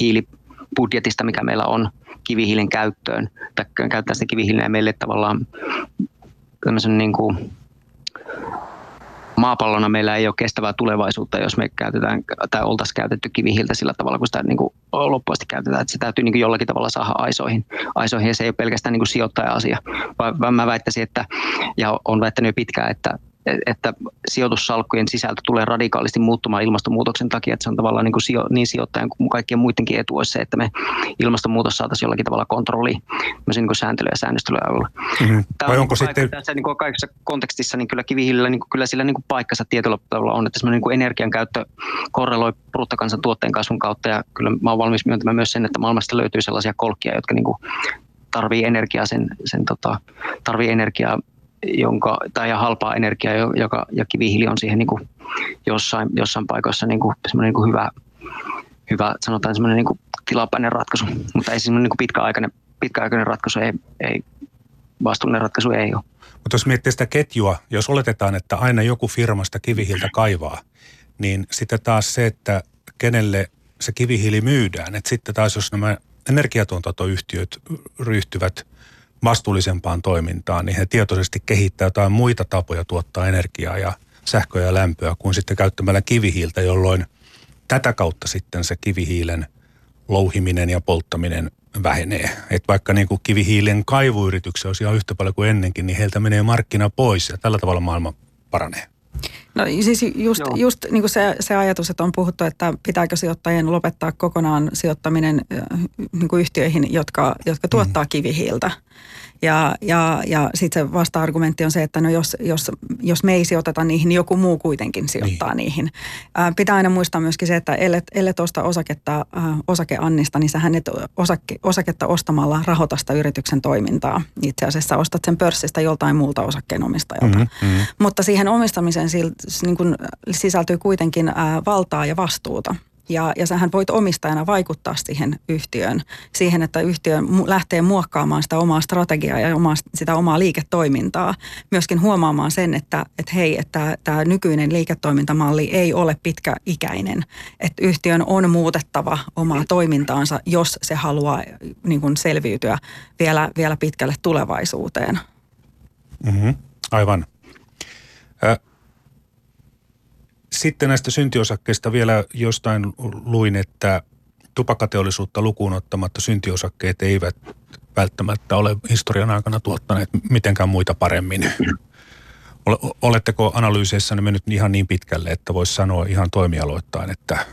Speaker 4: hiilibudjetista, mikä meillä on kivihiilen käyttöön. Tai käyttää sitä kivihiilen meille tavallaan tämmöisen niin kuin maapallona meillä ei ole kestävää tulevaisuutta, jos me käytetään tai oltaisiin käytetty kivihiiltä sillä tavalla, kun sitä niin kuin loppuasti käytetään. Että se täytyy niin kuin jollakin tavalla saada aisoihin. aisoihin ja se ei ole pelkästään niin kuin sijoittaja-asia, vaan mä väittäisin, että, ja on väittänyt jo pitkään, että että sijoitussalkkujen sisältö tulee radikaalisti muuttumaan ilmastonmuutoksen takia, että se on tavallaan niin, kuin sijo, niin sijoittajan kuin kaikkien muidenkin etu olisi se, että me ilmastonmuutos saataisiin jollakin tavalla kontrolliin niin kuin sääntelyä ja säännöstelyä avulla. Mm-hmm. Vai on onko sitten... Tässä niin kuin kaikessa kontekstissa niin kyllä kivihiilillä niin kuin, kyllä sillä niin kuin paikkansa tietyllä tavalla on, että niin kuin energian käyttö korreloi bruttokansantuotteen kasvun kautta ja kyllä mä olen valmis myöntämään myös sen, että maailmasta löytyy sellaisia kolkkia, jotka niin kuin tarvii energiaa sen, sen tota, tarvii energiaa jonka, tai halpaa energiaa, joka, ja kivihiili on siihen niin kuin jossain, jossain paikoissa niin kuin, niin kuin hyvä, hyvä, sanotaan semmoinen niin kuin tilapäinen ratkaisu, mutta ei semmoinen niin kuin pitkäaikainen, pitkäaikainen ratkaisu, ei, ei, vastuullinen ratkaisu ei ole.
Speaker 2: Mutta jos miettii sitä ketjua, jos oletetaan, että aina joku firmasta kivihiiltä kaivaa, niin sitten taas se, että kenelle se kivihiili myydään, että sitten taas jos nämä energiatuotantoyhtiöt ryhtyvät – vastuullisempaan toimintaan, niin he tietoisesti kehittää jotain muita tapoja tuottaa energiaa ja sähköä ja lämpöä kuin sitten käyttämällä kivihiiltä, jolloin tätä kautta sitten se kivihiilen louhiminen ja polttaminen vähenee. Et vaikka niin kuin kivihiilen kaivuyrityksiä olisi ihan yhtä paljon kuin ennenkin, niin heiltä menee markkina pois ja tällä tavalla maailma paranee.
Speaker 3: No siis just, just niin kuin se, se ajatus, että on puhuttu, että pitääkö sijoittajien lopettaa kokonaan sijoittaminen niin kuin yhtiöihin, jotka, jotka tuottaa mm. kivihiiltä. Ja, ja, ja sitten se vasta-argumentti on se, että no jos, jos, jos me ei sijoiteta niihin, niin joku muu kuitenkin sijoittaa niin. niihin. Ää, pitää aina muistaa myöskin se, että ellet, ellet osta osaketta, ää, osakeannista, niin sähän et osake, osaketta ostamalla rahoita sitä yrityksen toimintaa. Itse asiassa ostat sen pörssistä joltain muulta osakkeenomistajalta. Mm-hmm, mm-hmm. Mutta siihen omistamiseen niin kun sisältyy kuitenkin ää, valtaa ja vastuuta. Ja, ja sähän voit omistajana vaikuttaa siihen yhtiöön, siihen, että yhtiö lähtee muokkaamaan sitä omaa strategiaa ja omaa, sitä omaa liiketoimintaa. Myöskin huomaamaan sen, että, että hei, että tämä nykyinen liiketoimintamalli ei ole pitkäikäinen. Että yhtiön on muutettava omaa toimintaansa, jos se haluaa niin kuin selviytyä vielä, vielä pitkälle tulevaisuuteen.
Speaker 2: Mm-hmm. Aivan. Sitten näistä syntiosakkeista vielä jostain luin, että tupakkateollisuutta lukuun ottamatta syntiosakkeet eivät välttämättä ole historian aikana tuottaneet mitenkään muita paremmin. Oletteko analyyseissa mennyt ihan niin pitkälle, että voisi sanoa ihan toimialoittain, että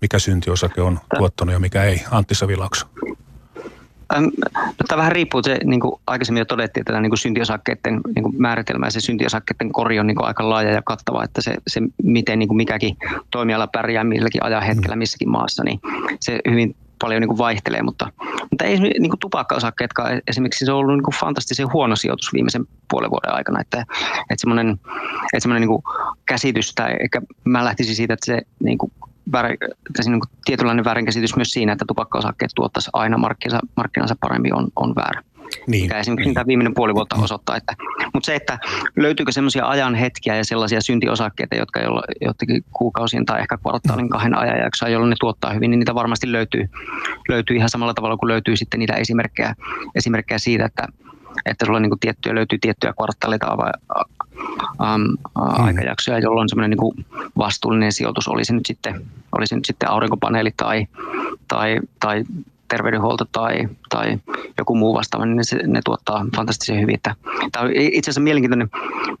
Speaker 2: mikä syntiosake on tuottanut ja mikä ei? Antti Savilakso.
Speaker 4: No, tämä vähän riippuu, se niin kuin aikaisemmin jo todettiin, että tämä niin kuin syntiosakkeiden niin kuin määritelmä ja se syntiosakkeiden kori on niin kuin aika laaja ja kattava, että se, se miten niin kuin mikäkin toimiala pärjää milläkin ajan hetkellä missäkin maassa, niin se hyvin paljon niin kuin vaihtelee, mutta, mutta ei niin kuin tupakkaosakkeetkaan esimerkiksi se on ollut niin kuin fantastisen huono sijoitus viimeisen puolen vuoden aikana, että, että semmoinen, että semmoinen niin kuin käsitys tai ehkä mä lähtisin siitä, että se niin kuin väär, niin kuin tietynlainen väärinkäsitys myös siinä, että tupakkaosakkeet tuottaisi aina markkinansa, markkinansa paremmin on, on väärä. Niin. Mikä esimerkiksi niin. tämä viimeinen puoli vuotta osoittaa. Että, mutta se, että löytyykö sellaisia ajan hetkiä ja sellaisia syntiosakkeita, jotka jo, jotenkin kuukausien tai ehkä kvartaalin kahden ajanjaksoa, jolloin ne tuottaa hyvin, niin niitä varmasti löytyy, löytyy ihan samalla tavalla kuin löytyy sitten niitä esimerkkejä, esimerkkejä siitä, että, että sulla niin kuin tiettyjä, löytyy tiettyjä kvartaaleita um, aikajaksoja, jolloin semmoinen niin vastuullinen sijoitus olisi nyt sitten, olisi nyt sitten aurinkopaneeli tai, tai, tai terveydenhuolto tai, tai joku muu vastaava, niin ne, ne tuottaa fantastisen hyvin. Että, tämä on itse asiassa mielenkiintoinen,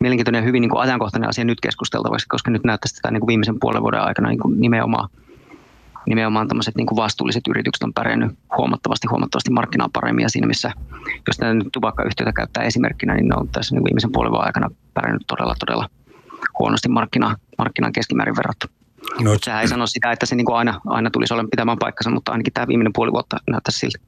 Speaker 4: mielenkiintoinen ja hyvin niin kuin ajankohtainen asia nyt keskusteltavaksi, koska nyt näyttäisi tätä niin kuin viimeisen puolen vuoden aikana niin kuin nimenomaan nimenomaan tämmöiset niin vastuulliset yritykset on pärjännyt huomattavasti, huomattavasti markkinaa paremmin ja siinä missä, jos näitä nyt tupakkayhtiöitä käyttää esimerkkinä, niin ne on tässä niin viimeisen puolen vuoden aikana pärjännyt todella, todella huonosti markkina, markkinan keskimäärin verrattuna. No, Sehän ei sano sitä, että se niin kuin aina, aina tulisi olemaan pitämään paikkansa, mutta ainakin tämä viimeinen puoli vuotta näyttää siltä.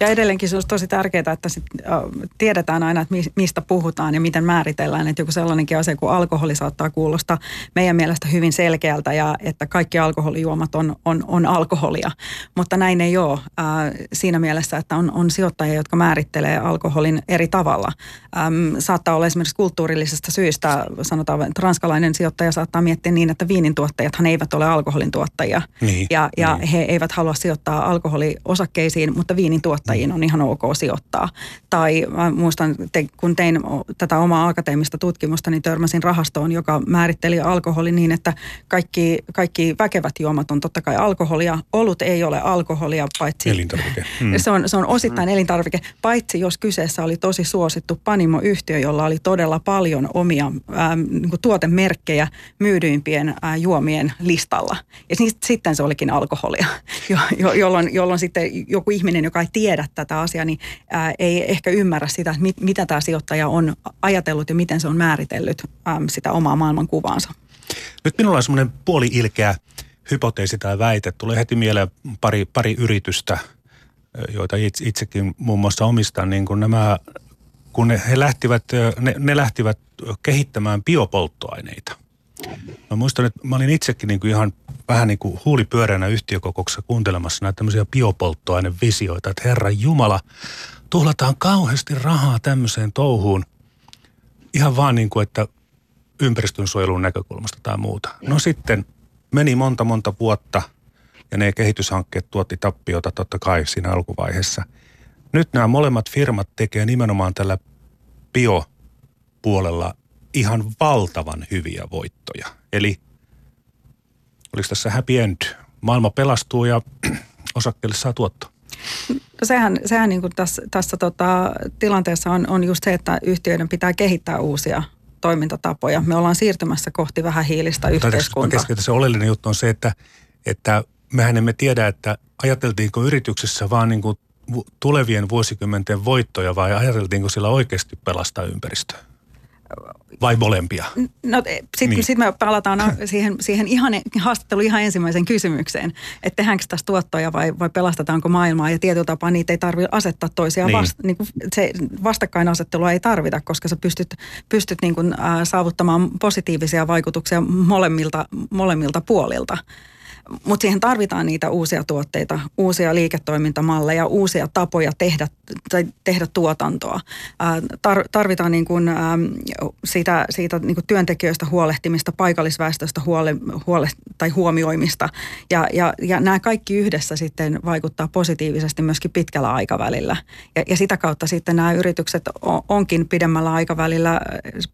Speaker 3: Ja edelleenkin se olisi tosi tärkeää, että sit, äh, tiedetään aina, että mistä puhutaan ja miten määritellään. Että joku sellainenkin asia kuin alkoholi saattaa kuulostaa meidän mielestä hyvin selkeältä ja että kaikki alkoholijuomat on, on, on alkoholia. Mutta näin ei ole äh, siinä mielessä, että on, on sijoittajia, jotka määrittelee alkoholin eri tavalla. Ähm, saattaa olla esimerkiksi kulttuurillisesta syystä, sanotaan, että ranskalainen sijoittaja saattaa miettiä niin, että viinin tuottajathan eivät ole alkoholin tuottajia. Niin, ja, ja niin. he eivät halua sijoittaa alkoholiosakkeisiin, mutta viinin tuottajiin on ihan ok sijoittaa. Tai mä muistan, te, kun tein tätä omaa akateemista tutkimusta, niin törmäsin rahastoon, joka määritteli alkoholi niin, että kaikki, kaikki väkevät juomat on totta kai alkoholia. Olut ei ole alkoholia, paitsi...
Speaker 2: Elintarvike.
Speaker 3: Mm. Se, on, se on osittain mm. elintarvike, paitsi jos kyseessä oli tosi suosittu panimoyhtiö, jolla oli todella paljon omia ähm, niin tuotemerkkejä myydyimpien äh, juomien listalla. Ja sitten se olikin alkoholia, jo, jo, jolloin, jolloin sitten joku ihminen, joka ei tiedä tätä asiaa, niin ää, ei ehkä ymmärrä sitä, mit, mitä tämä sijoittaja on ajatellut ja miten se on määritellyt äm, sitä omaa maailmankuvaansa.
Speaker 2: Nyt minulla on semmoinen puoli-ilkeä hypoteesi tai väite. Tulee heti mieleen pari, pari yritystä, joita itse, itsekin muun muassa omistan, niin kun nämä, kun ne, he lähtivät, ne, ne lähtivät kehittämään biopolttoaineita – Mä muistan, että mä olin itsekin niin kuin ihan vähän niin kuin huulipyöreänä yhtiökokouksessa kuuntelemassa näitä tämmöisiä biopolttoainevisioita, että Herra Jumala, tuhlataan kauheasti rahaa tämmöiseen touhuun ihan vaan niin kuin, että ympäristönsuojelun näkökulmasta tai muuta. No sitten meni monta monta vuotta ja ne kehityshankkeet tuotti tappiota totta kai siinä alkuvaiheessa. Nyt nämä molemmat firmat tekee nimenomaan tällä biopuolella ihan valtavan hyviä voittoja. Eli oliko tässä happy end? Maailma pelastuu ja osakkeelle saa tuottoa?
Speaker 3: No sehän, sehän niin kuin tässä, tässä tota, tilanteessa on, on just se, että yhtiöiden pitää kehittää uusia toimintatapoja. Me ollaan siirtymässä kohti vähän hiilistä yhteiskuntaa.
Speaker 2: Se oleellinen juttu on se, että, että mehän emme tiedä, että ajateltiinko yrityksessä vaan niin kuin tulevien vuosikymmenten voittoja vai ajateltiinko sillä oikeasti pelastaa ympäristöä? Vai molempia?
Speaker 3: No sitten niin. sit me palataan siihen, siihen ihan, haastatteluun ihan ensimmäisen kysymykseen, että tehdäänkö tässä tuottoja vai, vai pelastetaanko maailmaa ja tietyllä tapaa niitä ei tarvitse asettaa toisiaan niin. vasta, niin kuin se vastakkainasettelua ei tarvita, koska sä pystyt, pystyt niin kuin, äh, saavuttamaan positiivisia vaikutuksia molemmilta, molemmilta puolilta. Mutta siihen tarvitaan niitä uusia tuotteita, uusia liiketoimintamalleja, uusia tapoja tehdä, tai tehdä tuotantoa. Tar, tarvitaan niin kuin, siitä, siitä niin kuin työntekijöistä huolehtimista, paikallisväestöstä huole, huole, tai huomioimista. Ja, ja, ja nämä kaikki yhdessä sitten vaikuttaa positiivisesti myöskin pitkällä aikavälillä. Ja, ja sitä kautta sitten nämä yritykset onkin pidemmällä aikavälillä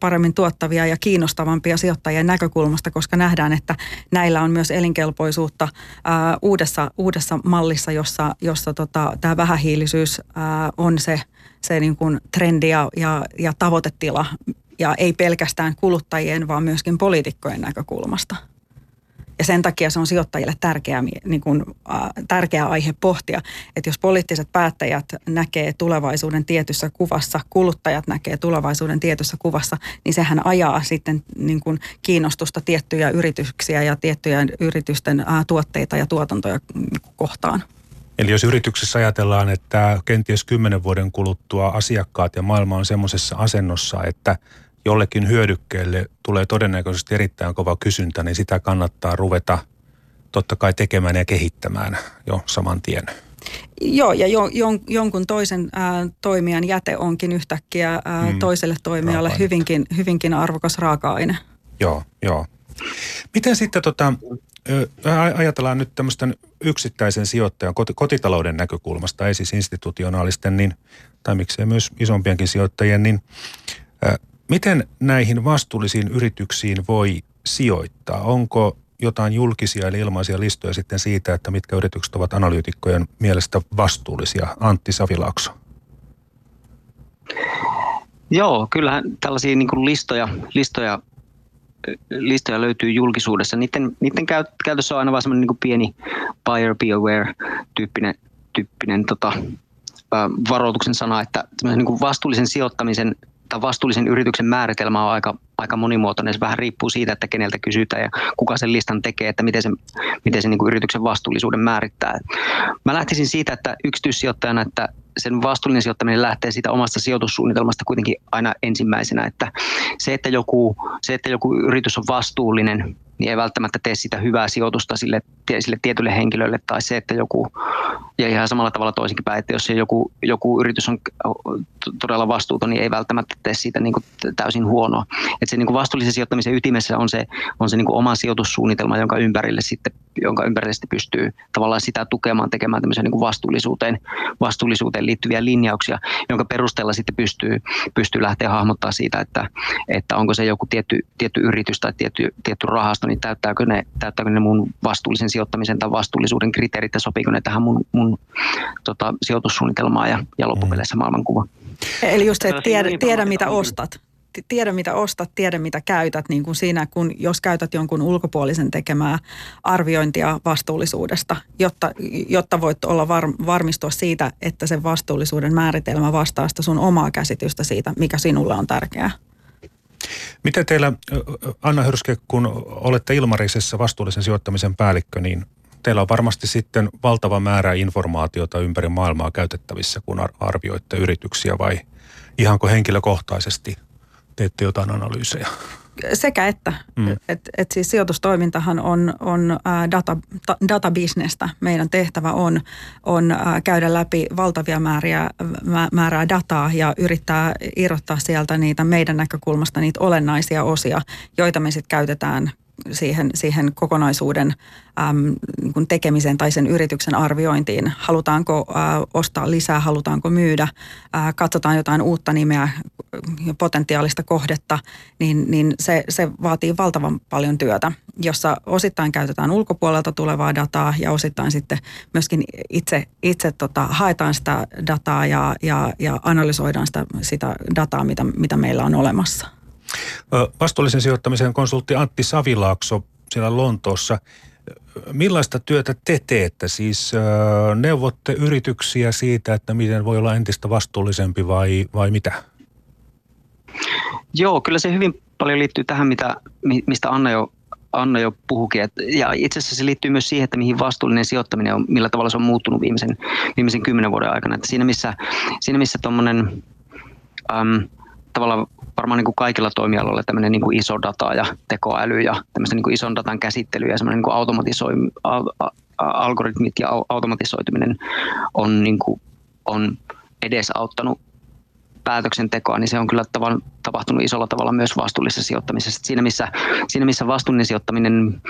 Speaker 3: paremmin tuottavia ja kiinnostavampia sijoittajien näkökulmasta, koska nähdään, että näillä on myös elinkelpoisuus mahdollisuutta ää, uudessa, uudessa mallissa, jossa, jossa tota, tämä vähähiilisyys ää, on se, se niin kuin trendi ja, ja, ja tavoitetila, ja ei pelkästään kuluttajien, vaan myöskin poliitikkojen näkökulmasta. Ja sen takia se on sijoittajille tärkeä, niin kuin, äh, tärkeä aihe pohtia, että jos poliittiset päättäjät näkee tulevaisuuden tietyssä kuvassa, kuluttajat näkee tulevaisuuden tietyssä kuvassa, niin sehän ajaa sitten niin kuin kiinnostusta tiettyjä yrityksiä ja tiettyjä yritysten äh, tuotteita ja tuotantoja kohtaan.
Speaker 2: Eli jos yrityksessä ajatellaan, että kenties kymmenen vuoden kuluttua asiakkaat ja maailma on semmoisessa asennossa, että jollekin hyödykkeelle tulee todennäköisesti erittäin kova kysyntä, niin sitä kannattaa ruveta totta kai tekemään ja kehittämään jo saman tien.
Speaker 3: Joo, ja jo, jon, jonkun toisen ää, toimijan jäte onkin yhtäkkiä ää, mm, toiselle toimijalle hyvinkin, hyvinkin arvokas raaka-aine.
Speaker 2: Joo, joo. Miten sitten tota, ajatellaan nyt tämmöisten yksittäisen sijoittajan kotitalouden näkökulmasta, ei siis institutionaalisten, niin, tai miksei myös isompienkin sijoittajien, niin Miten näihin vastuullisiin yrityksiin voi sijoittaa? Onko jotain julkisia eli ilmaisia listoja sitten siitä, että mitkä yritykset ovat analyytikkojen mielestä vastuullisia? Antti Savilaakso.
Speaker 4: Joo, kyllähän tällaisia niin listoja, listoja, listoja löytyy julkisuudessa. Niiden, niiden käytössä on aina vain semmoinen niin pieni buyer be aware tyyppinen, tyyppinen tota, varoituksen sana, että niin vastuullisen sijoittamisen tai vastuullisen yrityksen määritelmä on aika, aika monimuotoinen. Se vähän riippuu siitä, että keneltä kysytään ja kuka sen listan tekee, että miten se, miten se niin kuin yrityksen vastuullisuuden määrittää. Mä lähtisin siitä, että yksityissijoittajana, että sen vastuullinen sijoittaminen lähtee siitä omasta sijoitussuunnitelmasta kuitenkin aina ensimmäisenä, että se, että joku, se, että joku yritys on vastuullinen, niin ei välttämättä tee sitä hyvää sijoitusta sille, sille tietylle henkilölle tai se, että joku, ja ihan samalla tavalla toisinkin päin, että jos joku, joku yritys on todella vastuuton, niin ei välttämättä tee siitä niin kuin täysin huonoa. Että se niin kuin vastuullisen sijoittamisen ytimessä on se, on se niin kuin oma sijoitussuunnitelma, jonka ympärille sitten, jonka ympärille sitten pystyy tavallaan sitä tukemaan, tekemään tämmöisen niin kuin vastuullisuuteen, vastuullisuuteen liittyviä linjauksia, jonka perusteella sitten pystyy, pystyy lähteä hahmottaa siitä, että, että onko se joku tietty, tietty yritys tai tietty, tietty rahasto, niin täyttääkö ne, täyttääkö ne mun vastuullisen sijoittamisen tai vastuullisuuden kriteerit ja sopiiko ne tähän mun, mun tota, sijoitussuunnitelmaan ja, ja loppupeleissä maailmankuva.
Speaker 3: Eli just se, että tiedä, tiedä mitä ostat tiedä mitä ostat, tiedä mitä käytät, niin kuin siinä kun jos käytät jonkun ulkopuolisen tekemää arviointia vastuullisuudesta, jotta, jotta voit olla var, varmistua siitä, että sen vastuullisuuden määritelmä vastaa sitä sun omaa käsitystä siitä, mikä sinulle on tärkeää.
Speaker 2: Miten teillä, Anna Hyrske, kun olette Ilmarisessa vastuullisen sijoittamisen päällikkö, niin teillä on varmasti sitten valtava määrä informaatiota ympäri maailmaa käytettävissä, kun arvioitte yrityksiä vai ihanko henkilökohtaisesti teette jotain analyysejä?
Speaker 3: Sekä että. Mm. Et, et siis sijoitustoimintahan on, on data, databisnestä. Meidän tehtävä on, on käydä läpi valtavia määriä, määrää dataa ja yrittää irrottaa sieltä niitä meidän näkökulmasta niitä olennaisia osia, joita me sitten käytetään siihen, siihen kokonaisuuden äm, niin tekemiseen tai sen yrityksen arviointiin. Halutaanko ä, ostaa lisää, halutaanko myydä, ä, katsotaan jotain uutta nimeä, potentiaalista kohdetta, niin, niin se, se vaatii valtavan paljon työtä, jossa osittain käytetään ulkopuolelta tulevaa dataa ja osittain sitten myöskin itse, itse tota, haetaan sitä dataa ja, ja, ja analysoidaan sitä, sitä dataa, mitä, mitä meillä on olemassa.
Speaker 2: Vastuullisen sijoittamisen konsultti Antti Savilaakso siellä Lontoossa. Millaista työtä te teette? Siis neuvotte yrityksiä siitä, että miten voi olla entistä vastuullisempi vai, vai mitä?
Speaker 4: Joo, kyllä se hyvin paljon liittyy tähän, mitä, mistä Anna jo, Anna jo puhukin. Ja itse asiassa se liittyy myös siihen, että mihin vastuullinen sijoittaminen on, millä tavalla se on muuttunut viimeisen, viimeisen kymmenen vuoden aikana. Et siinä missä, siinä missä tuommoinen tavallaan varmaan niin kuin kaikilla toimialoilla tämmöinen niin kuin iso data ja tekoäly ja tämmöistä niin kuin ison datan käsittely ja semmoinen niin kuin automatisoi, al, algoritmit ja automatisoituminen on, niin kuin, on edesauttanut päätöksentekoa, niin se on kyllä tavan, tapahtunut isolla tavalla myös vastuullisessa sijoittamisessa. Siinä missä, siinä missä vastuullinen sijoittaminen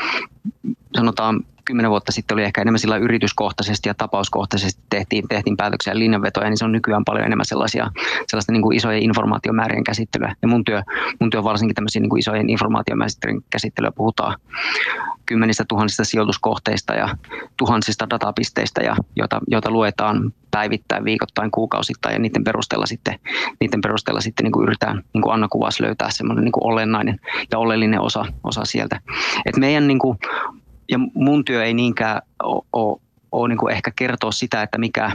Speaker 4: sanotaan kymmenen vuotta sitten oli ehkä enemmän sillä yrityskohtaisesti ja tapauskohtaisesti tehtiin, tehtiin päätöksiä ja linjanvetoja, niin se on nykyään paljon enemmän sellaisia, sellaista niin kuin isojen informaatiomäärien käsittelyä. Ja mun työ, mun työ varsinkin tämmöisiä niin kuin isojen informaatiomäärien käsittelyä puhutaan kymmenistä tuhansista sijoituskohteista ja tuhansista datapisteistä, ja, joita, joita luetaan päivittäin, viikoittain, kuukausittain ja niiden perusteella sitten, niiden perusteella sitten niin kuin yritetään, niin kuin Anna kuvasi, löytää semmoinen niin kuin olennainen ja oleellinen osa, osa sieltä. Et meidän niin kuin, ja mun työ ei niinkään ole, niin ehkä kertoa sitä, että mikä,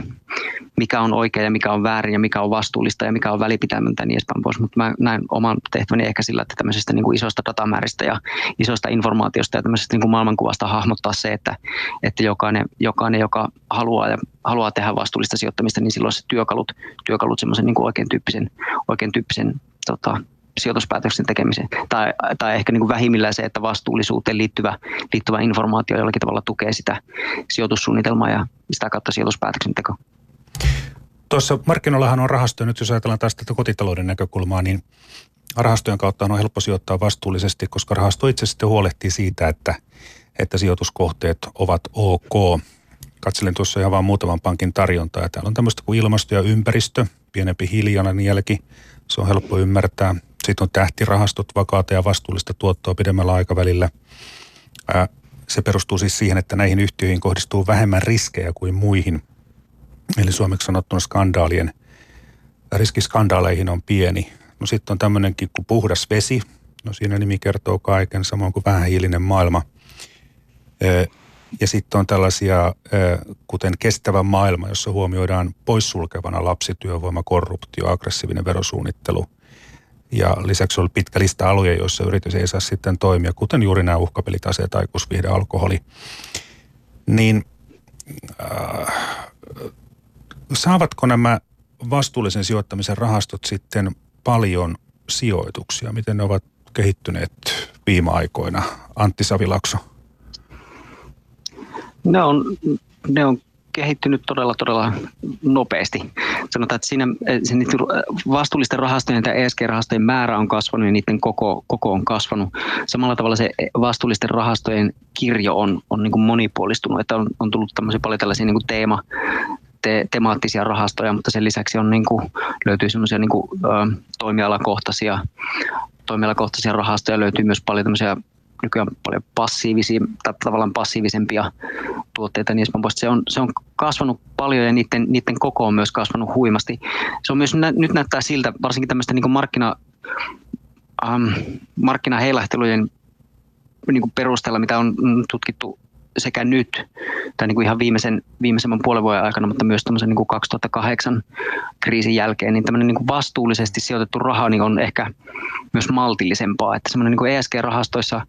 Speaker 4: mikä on oikea ja mikä on väärin ja mikä on vastuullista ja mikä on välipitämättä niin edespäin pois. Mutta mä näen oman tehtäväni ehkä sillä, että tämmöisestä niin kuin isosta datamääristä ja isosta informaatiosta ja tämmöisestä niin kuin maailmankuvasta hahmottaa se, että, että jokainen, jokainen, joka haluaa, ja haluaa tehdä vastuullista sijoittamista, niin silloin se työkalut, työkalut semmoisen niin oikein tyyppisen, oikein tyyppisen tota, sijoituspäätöksen tekemiseen. Tai, tai ehkä niin kuin vähimmillään se, että vastuullisuuteen liittyvä, liittyvä informaatio jollakin tavalla tukee sitä sijoitussuunnitelmaa ja sitä kautta sijoituspäätöksentekoa.
Speaker 2: Tuossa markkinoillahan on rahastoja, nyt jos ajatellaan taas tätä kotitalouden näkökulmaa, niin rahastojen kautta on helppo sijoittaa vastuullisesti, koska rahasto itse sitten huolehtii siitä, että, että sijoituskohteet ovat ok. Katselin tuossa ihan vain muutaman pankin tarjontaa. Täällä on tämmöistä kuin ilmasto ja ympäristö, pienempi hiilijalanjälki. Se on helppo ymmärtää. Sitten on tähtirahastot, vakaata ja vastuullista tuottoa pidemmällä aikavälillä. Se perustuu siis siihen, että näihin yhtiöihin kohdistuu vähemmän riskejä kuin muihin. Eli suomeksi sanottuna skandaalien, riski skandaaleihin on pieni. No sitten on tämmöinenkin kuin puhdas vesi. No siinä nimi kertoo kaiken, samoin kuin vähähiilinen maailma. Ja sitten on tällaisia, kuten kestävä maailma, jossa huomioidaan poissulkevana lapsityövoima, korruptio, aggressiivinen verosuunnittelu – ja lisäksi oli pitkä lista alueja, joissa yritys ei saa sitten toimia, kuten juuri nämä uhkapelit, aseet, aikuisviihde, alkoholi. Niin äh, saavatko nämä vastuullisen sijoittamisen rahastot sitten paljon sijoituksia? Miten ne ovat kehittyneet viime aikoina? Antti Savilakso.
Speaker 4: Ne on, ne on kehittynyt todella, todella nopeasti. Sanotaan, että siinä se vastuullisten rahastojen tai ESG-rahastojen määrä on kasvanut ja niiden koko, koko on kasvanut. Samalla tavalla se vastuullisten rahastojen kirjo on, on niin kuin monipuolistunut, että on, on tullut paljon tällaisia niin kuin teema, te, temaattisia rahastoja, mutta sen lisäksi on niin kuin, löytyy semmoisia niin kuin, ö, toimialakohtaisia, toimialakohtaisia rahastoja, löytyy myös paljon tämmöisiä nykyään paljon passiivisia, tai tavallaan passiivisempia tuotteita, niin se on, se on kasvanut paljon ja niiden, niiden koko on myös kasvanut huimasti. Se on myös, nyt näyttää siltä, varsinkin tämmöistä niin markkina, ähm, markkinaheilahtelujen niin kuin perusteella, mitä on tutkittu sekä nyt, tai niin kuin ihan viimeisen, viimeisen puolen vuoden aikana, mutta myös niin kuin 2008 kriisin jälkeen, niin tämmöinen niin kuin vastuullisesti sijoitettu raha niin on ehkä myös maltillisempaa. Että semmoinen niin ESG-rahastoissa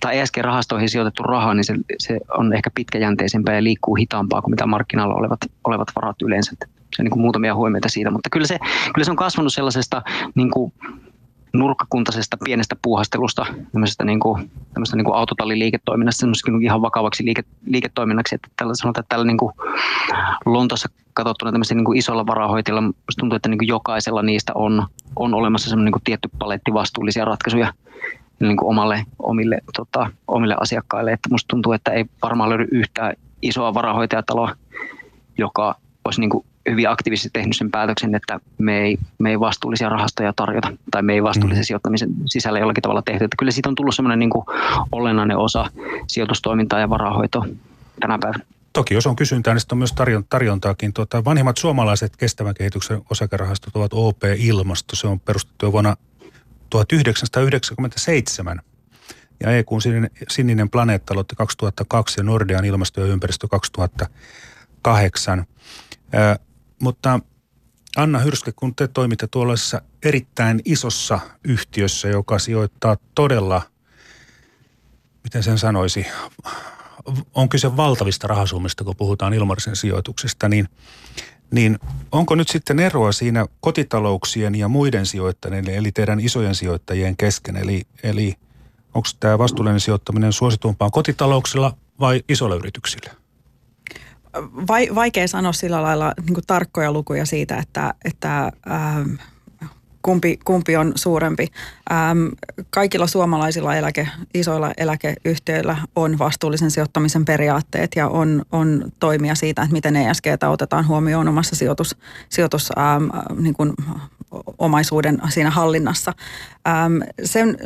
Speaker 4: tai ESG-rahastoihin sijoitettu raha, niin se, se on ehkä pitkäjänteisempää ja liikkuu hitaampaa kuin mitä markkinoilla olevat, olevat varat yleensä. Se on niin muutamia huomioita siitä, mutta kyllä se, kyllä se on kasvanut sellaisesta niin kuin nurkkakuntaisesta pienestä puuhastelusta, tämmöisestä niin kuin, tämmöisestä niin kuin autotalliliiketoiminnasta niin ihan vakavaksi liike, liiketoiminnaksi, että tällä, sanotaan, että tällä niin kuin Lontossa katsottuna tämmöisellä niin kuin isolla varahoitilla, tuntuu, että niin kuin jokaisella niistä on, on olemassa semmoinen niin kuin tietty paletti vastuullisia ratkaisuja, niin kuin omalle, omille, tota, omille asiakkaille. Että musta tuntuu, että ei varmaan löydy yhtään isoa varahoitajataloa, joka, olisi niin kuin hyvin aktiivisesti tehnyt sen päätöksen, että me ei, me ei vastuullisia rahastoja tarjota tai me ei vastuullisen mm. sijoittamisen sisällä jollakin tavalla tehty. Että kyllä siitä on tullut sellainen niin kuin olennainen osa sijoitustoimintaa ja varahoitoa tänä päivänä.
Speaker 2: Toki jos on kysyntää, niin on myös tarjontaakin. Tuota, vanhimmat suomalaiset kestävän kehityksen osakerahastot ovat OP Ilmasto. Se on perustettu jo vuonna 1997. Ja EUn sininen, sininen planeetta aloitti 2002 ja Nordean ilmasto ja ympäristö 2008. Ö, mutta Anna Hyrskä, kun te toimitte tuollaisessa erittäin isossa yhtiössä, joka sijoittaa todella, miten sen sanoisi, on kyse valtavista rahasummista, kun puhutaan Ilmarisen sijoituksesta, niin, niin onko nyt sitten eroa siinä kotitalouksien ja muiden sijoittajien, eli teidän isojen sijoittajien kesken? Eli, eli onko tämä vastuullinen sijoittaminen suositumpaa kotitalouksilla vai isoilla yrityksillä?
Speaker 3: vaikea sanoa sillä lailla niin tarkkoja lukuja siitä, että, että ähm, kumpi, kumpi on suurempi. Ähm, kaikilla suomalaisilla eläke, isoilla eläkeyhtiöillä on vastuullisen sijoittamisen periaatteet ja on, on toimia siitä, että miten ESG otetaan huomioon omassa sijoitus, sijoitus ähm, niin kuin omaisuuden siinä hallinnassa. Ähm, sen,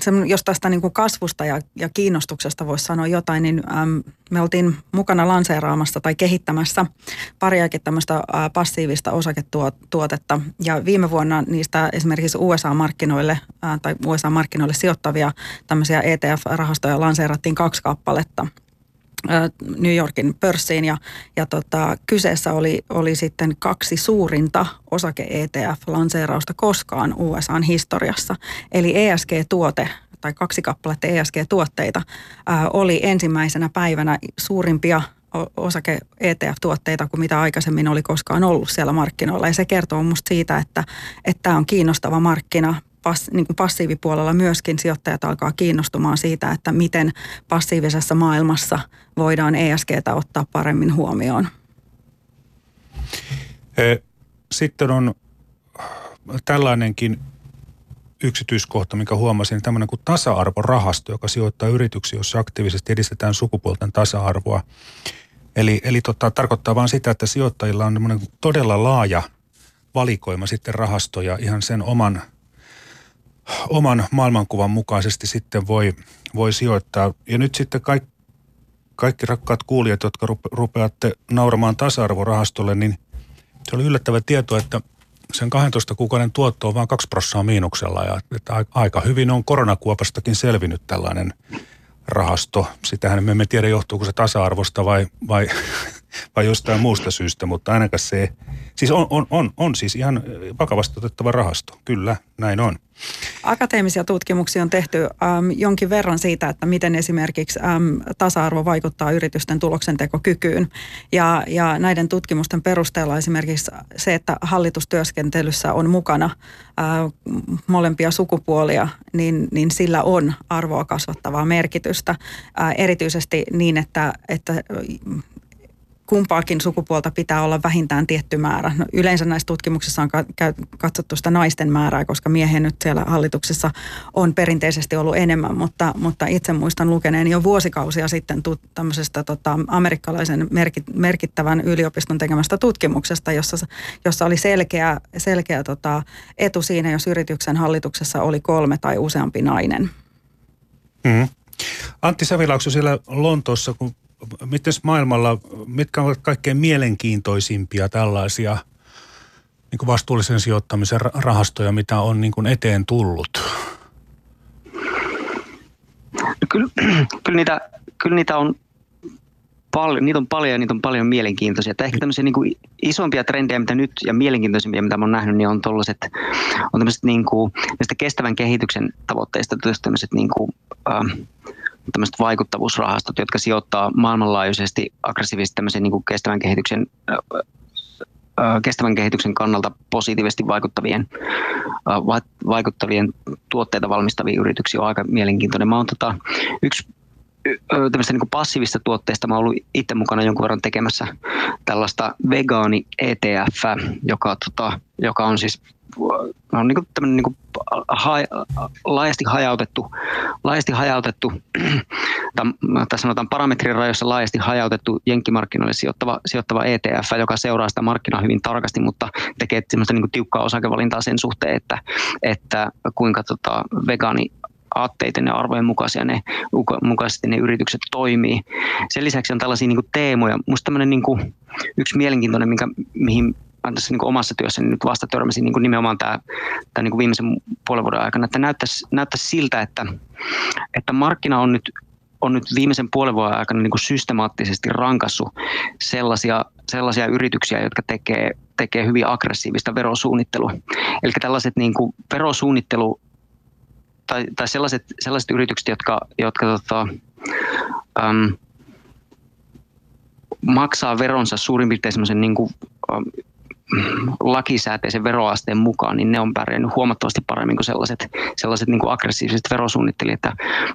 Speaker 3: sen, jos tästä niin kuin kasvusta ja, ja kiinnostuksesta voisi sanoa jotain, niin ähm, me oltiin mukana lanseeraamassa tai kehittämässä pariakin tämmöistä passiivista osaketuotetta. Ja viime vuonna niistä esimerkiksi USA-markkinoille tai USA-markkinoille sijoittavia tämmöisiä ETF-rahastoja lanseerattiin kaksi kappaletta – New Yorkin pörssiin ja, ja tota, kyseessä oli, oli sitten kaksi suurinta osake-ETF-lanseerausta koskaan USAn historiassa. Eli ESG-tuote tai kaksi kappaletta ESG-tuotteita oli ensimmäisenä päivänä suurimpia osake ETF-tuotteita kuin mitä aikaisemmin oli koskaan ollut siellä markkinoilla. Ja se kertoo musta siitä, että, että tämä on kiinnostava markkina pass, niin kuin passiivipuolella myöskin sijoittajat alkaa kiinnostumaan siitä, että miten passiivisessa maailmassa voidaan ESGtä ottaa paremmin huomioon.
Speaker 2: Sitten on tällainenkin yksityiskohta, mikä huomasin, tämmöinen kuin tasa-arvorahasto, joka sijoittaa yrityksiin, jossa aktiivisesti edistetään sukupuolten tasa-arvoa. Eli, eli tota, tarkoittaa vain sitä, että sijoittajilla on todella laaja valikoima sitten rahastoja ihan sen oman oman maailmankuvan mukaisesti sitten voi, voi sijoittaa. Ja nyt sitten kaikki, kaikki rakkaat kuulijat, jotka rupeatte nauramaan tasa-arvorahastolle, niin se oli yllättävä tieto, että sen 12 kuukauden tuotto on vain 2 prosenttia miinuksella ja että aika hyvin on koronakuopastakin selvinnyt tällainen rahasto. Sitähän me emme tiedä, johtuuko se tasa-arvosta vai, vai, vai jostain muusta syystä, mutta ainakaan se, siis on, on, on, on siis ihan vakavasti otettava rahasto. Kyllä, näin on.
Speaker 3: Akateemisia tutkimuksia on tehty äm, jonkin verran siitä, että miten esimerkiksi äm, tasa-arvo vaikuttaa yritysten tuloksentekokykyyn. Ja, ja näiden tutkimusten perusteella esimerkiksi se, että hallitustyöskentelyssä on mukana ää, molempia sukupuolia, niin, niin sillä on arvoa kasvattavaa merkitystä. Ää, erityisesti niin, että, että kumpaakin sukupuolta pitää olla vähintään tietty määrä. No, yleensä näissä tutkimuksissa on katsottu sitä naisten määrää, koska miehen nyt siellä hallituksessa on perinteisesti ollut enemmän, mutta, mutta itse muistan lukeneeni jo vuosikausia sitten tu, tämmöisestä tota, amerikkalaisen merkit, merkittävän yliopiston tekemästä tutkimuksesta, jossa, jossa oli selkeä, selkeä tota, etu siinä, jos yrityksen hallituksessa oli kolme tai useampi nainen.
Speaker 2: Mm-hmm. Antti Savilaakso siellä Lontoossa, kun miten maailmalla, mitkä ovat kaikkein mielenkiintoisimpia tällaisia niin kuin vastuullisen sijoittamisen rahastoja, mitä on niin kuin eteen tullut?
Speaker 4: Kyllä, kyllä, niitä, kyllä niitä on paljon, niitä on paljon ja niitä on paljon mielenkiintoisia. Että ehkä tämmöisiä niin kuin isompia trendejä, mitä nyt ja mielenkiintoisimpia, mitä oon nähnyt, niin on tuollaiset, on tämmöiset niin kuin, kestävän kehityksen tavoitteista tämmöiset niin kuin, ähm, tämmöiset vaikuttavuusrahastot, jotka sijoittaa maailmanlaajuisesti aggressiivisesti tämmöisen niin kestävän kehityksen kestävän kehityksen kannalta positiivisesti vaikuttavien, vaikuttavien tuotteita valmistavia yrityksiä on aika mielenkiintoinen. Mä oon tota, yksi tämmöistä niin passiivista tuotteista. Mä oon ollut itse mukana jonkun verran tekemässä tällaista vegaani ETF, joka, tota, joka on siis on niin tämmöinen niin ha, laajasti hajautettu, laajasti hajautettu, tai sanotaan parametrin rajoissa laajasti hajautettu jenkkimarkkinoille sijoittava, sijoittava ETF, joka seuraa sitä markkinaa hyvin tarkasti, mutta tekee semmoista niin tiukkaa osakevalintaa sen suhteen, että, että kuinka tota, vegaani aatteiden ja arvojen mukaisia ne, mukaisesti ne yritykset toimii. Sen lisäksi on tällaisia niin kuin teemoja. Minusta tämmöinen niin kuin, yksi mielenkiintoinen, minkä, mihin mä tässä niin omassa työssäni nyt vasta törmäsin niin nimenomaan tämä, tämä niin viimeisen puolen vuoden aikana, että näyttäisi, näyttäisi siltä, että, että markkina on nyt on nyt viimeisen puolen vuoden aikana niin kuin systemaattisesti rankassu sellaisia, sellaisia yrityksiä, jotka tekee, tekee hyvin aggressiivista verosuunnittelua. Eli tällaiset niin kuin verosuunnittelu tai, tai sellaiset, sellaiset yritykset, jotka, jotka tota, äm, maksaa veronsa suurin piirtein semmoisen niin kuin, lakisääteisen veroasteen mukaan, niin ne on pärjännyt huomattavasti paremmin kuin sellaiset, sellaiset niin kuin aggressiiviset verosuunnittelijat.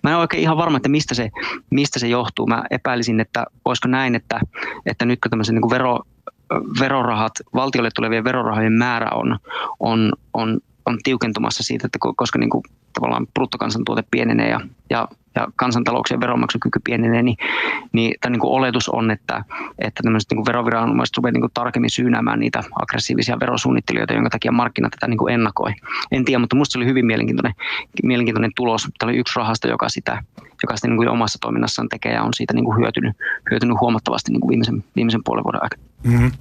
Speaker 4: Mä en ole oikein ihan varma, että mistä se, mistä se johtuu. Mä epäilisin, että olisiko näin, että, että nyt kun tämmöisen niin kuin vero, verorahat, valtiolle tulevien verorahojen määrä on, on, on on tiukentumassa siitä, että koska niin kuin tavallaan bruttokansantuote pienenee ja, ja, ja kansantalouksien veronmaksukyky pienenee, niin, niin tämä niin oletus on, että, että tämmöiset niin veroviranomaiset rupeavat niin tarkemmin syynäämään niitä aggressiivisia verosuunnittelijoita, jonka takia markkina tätä niin ennakoi. En tiedä, mutta minusta se oli hyvin mielenkiintoinen, mielenkiintoinen tulos. Tämä oli yksi rahasto, joka sitä, joka sitä niin kuin omassa toiminnassaan tekee ja on siitä niin kuin hyötynyt, hyötynyt huomattavasti niin kuin viimeisen, viimeisen puolen vuoden aikana. Mm-hmm.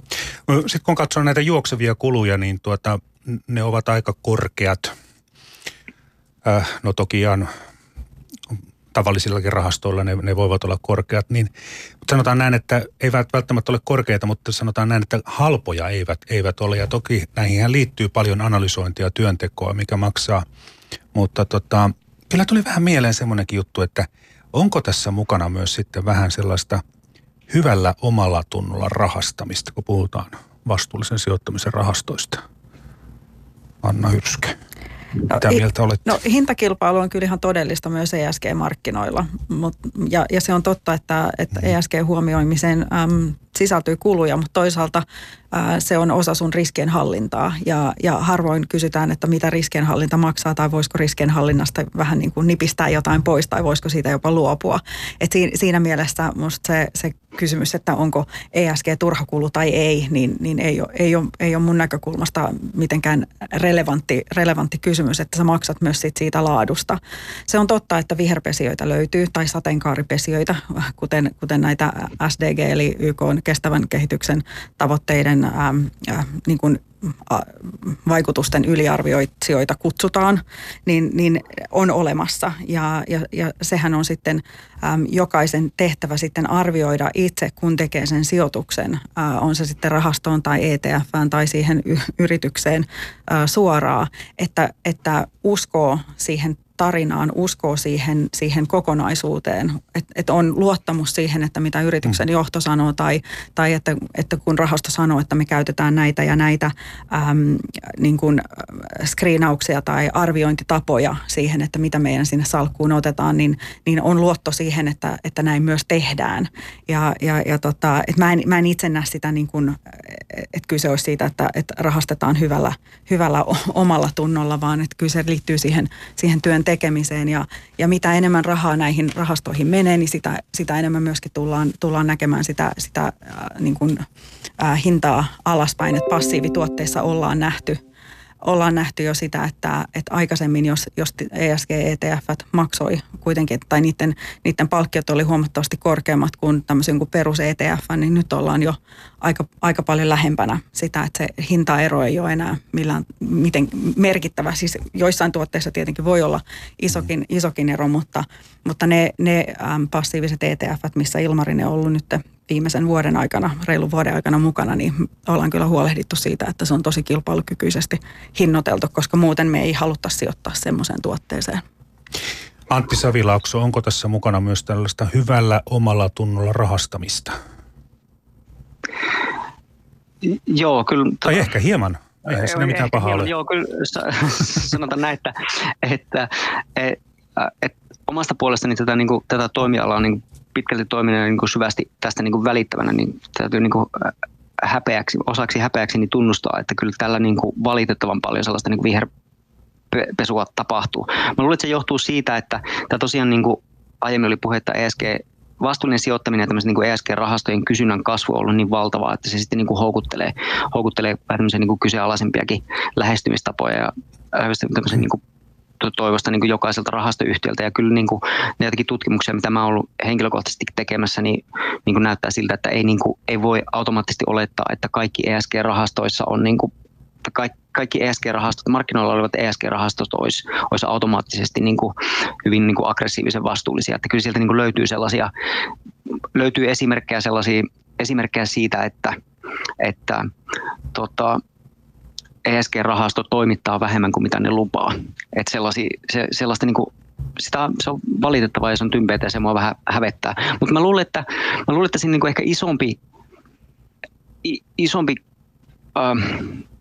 Speaker 2: Sitten kun katsoo näitä juoksevia kuluja, niin tuota, ne ovat aika korkeat. Äh, no ihan tavallisillakin rahastoilla ne, ne voivat olla korkeat, niin mutta sanotaan näin, että eivät välttämättä ole korkeita, mutta sanotaan näin, että halpoja eivät, eivät ole. Ja toki näihin liittyy paljon analysointia ja työntekoa, mikä maksaa. Mutta tota, kyllä tuli vähän mieleen semmoinenkin juttu, että onko tässä mukana myös sitten vähän sellaista hyvällä omalla tunnolla rahastamista, kun puhutaan vastuullisen sijoittamisen rahastoista? Anna Hyrskä. No, Mitä mieltä olet?
Speaker 3: No hintakilpailu on kyllä ihan todellista myös ESG-markkinoilla. Mut, ja, ja se on totta, että, että. ESG-huomioimiseen äm, sisältyy kuluja, mutta toisaalta ää, se on osa sun riskienhallintaa. Ja, ja harvoin kysytään, että mitä riskienhallinta maksaa tai voisiko riskienhallinnasta vähän niin kuin nipistää jotain pois tai voisiko siitä jopa luopua. Et siinä, siinä mielessä musta se, se kysymys, että onko ESG turhakulu tai ei, niin, niin ei, ole, ei, ole, ei ole mun näkökulmasta mitenkään relevantti, relevantti kysymys, että sä maksat myös sit siitä laadusta. Se on totta, että viherpesijöitä löytyy tai sateenkaaripesijöitä, kuten, kuten näitä SDG eli YK on kestävän kehityksen tavoitteiden ähm, äh, niin kuin vaikutusten yliarvioitsijoita kutsutaan, niin, niin on olemassa. Ja, ja, ja sehän on sitten äm, jokaisen tehtävä sitten arvioida itse, kun tekee sen sijoituksen, äh, on se sitten rahastoon tai ETFään tai siihen y- yritykseen äh, suoraan, että, että uskoo siihen tarinaan, uskoo siihen, siihen kokonaisuuteen, että et on luottamus siihen, että mitä yrityksen mm. johto sanoo tai, tai että, että kun rahasto sanoo, että me käytetään näitä ja näitä äm, niin kuin screenauksia tai arviointitapoja siihen, että mitä meidän sinne salkkuun otetaan, niin, niin on luotto siihen, että, että näin myös tehdään. Ja, ja, ja tota, että mä, en, mä en itse näe sitä niin kuin, että kyse olisi siitä, että, että rahastetaan hyvällä, hyvällä omalla tunnolla, vaan että kyllä se liittyy siihen, siihen työn tekemiseen ja, ja mitä enemmän rahaa näihin rahastoihin menee, niin sitä, sitä enemmän myöskin tullaan, tullaan näkemään sitä, sitä äh, niin kuin, äh, hintaa alaspäin, että passiivituotteissa ollaan nähty – ollaan nähty jo sitä, että, että aikaisemmin, jos, jos ESG-ETF maksoi kuitenkin, tai niiden, niiden palkkiot oli huomattavasti korkeammat kuin tämmöisen kuin perus ETF, niin nyt ollaan jo aika, aika paljon lähempänä sitä, että se hintaero ei ole enää millään, miten merkittävä. Siis joissain tuotteissa tietenkin voi olla isokin, isokin ero, mutta, mutta ne, ne äm, passiiviset ETF, missä Ilmarinen on ollut nyt viimeisen vuoden aikana, reilun vuoden aikana mukana, niin ollaan kyllä huolehdittu siitä, että se on tosi kilpailukykyisesti hinnoiteltu, koska muuten me ei haluta sijoittaa semmoiseen tuotteeseen.
Speaker 2: Antti Savilaakso, onko tässä mukana myös tällaista hyvällä omalla tunnolla rahastamista?
Speaker 4: Joo, kyllä.
Speaker 2: Tai ehkä hieman. Eihän siinä mitään pahaa ole.
Speaker 4: Joo, kyllä sanotaan näin, että, että, että, että omasta puolestani tätä, niin kuin, tätä toimialaa niin pitkälti toiminen niin kuin syvästi tästä niin kuin välittävänä, niin täytyy niin kuin häpeäksi, osaksi häpeäksi niin tunnustaa, että kyllä tällä niin kuin valitettavan paljon sellaista niin kuin viher, pesua tapahtuu. Mä luulen, että se johtuu siitä, että tämä tosiaan niin kuin aiemmin oli puhetta ESG vastuullinen sijoittaminen ja tämmöisen niin ESG-rahastojen kysynnän kasvu on ollut niin valtavaa, että se sitten niin kuin houkuttelee, houkuttelee vähän tämmöisiä niin kuin kyseenalaisempiakin lähestymistapoja ja tämmöisen niin kuin toivosta niin kuin jokaiselta rahastoyhtiöltä. Ja kyllä niin kuin, ne jotakin tutkimuksia, mitä mä oon ollut henkilökohtaisesti tekemässä, niin, niin kuin näyttää siltä, että ei, niin kuin, ei voi automaattisesti olettaa, että kaikki ESG-rahastoissa on niin kuin, kaikki, ESG-rahastot, markkinoilla olevat ESG-rahastot olisi, olisi automaattisesti niin kuin hyvin niin kuin aggressiivisen vastuullisia. Että kyllä sieltä niin kuin löytyy sellaisia, löytyy esimerkkejä, sellaisia, esimerkkejä siitä, että, että tota, ESG-rahasto toimittaa vähemmän kuin mitä ne lupaa. Et sellaisia, se, sellaista niin kuin, sitä, se on valitettavaa ja se on tympeätä ja se mua vähän hävettää. Mutta mä luulen, että, mä luulen, että siinä niin kuin ehkä isompi, isompi ähm,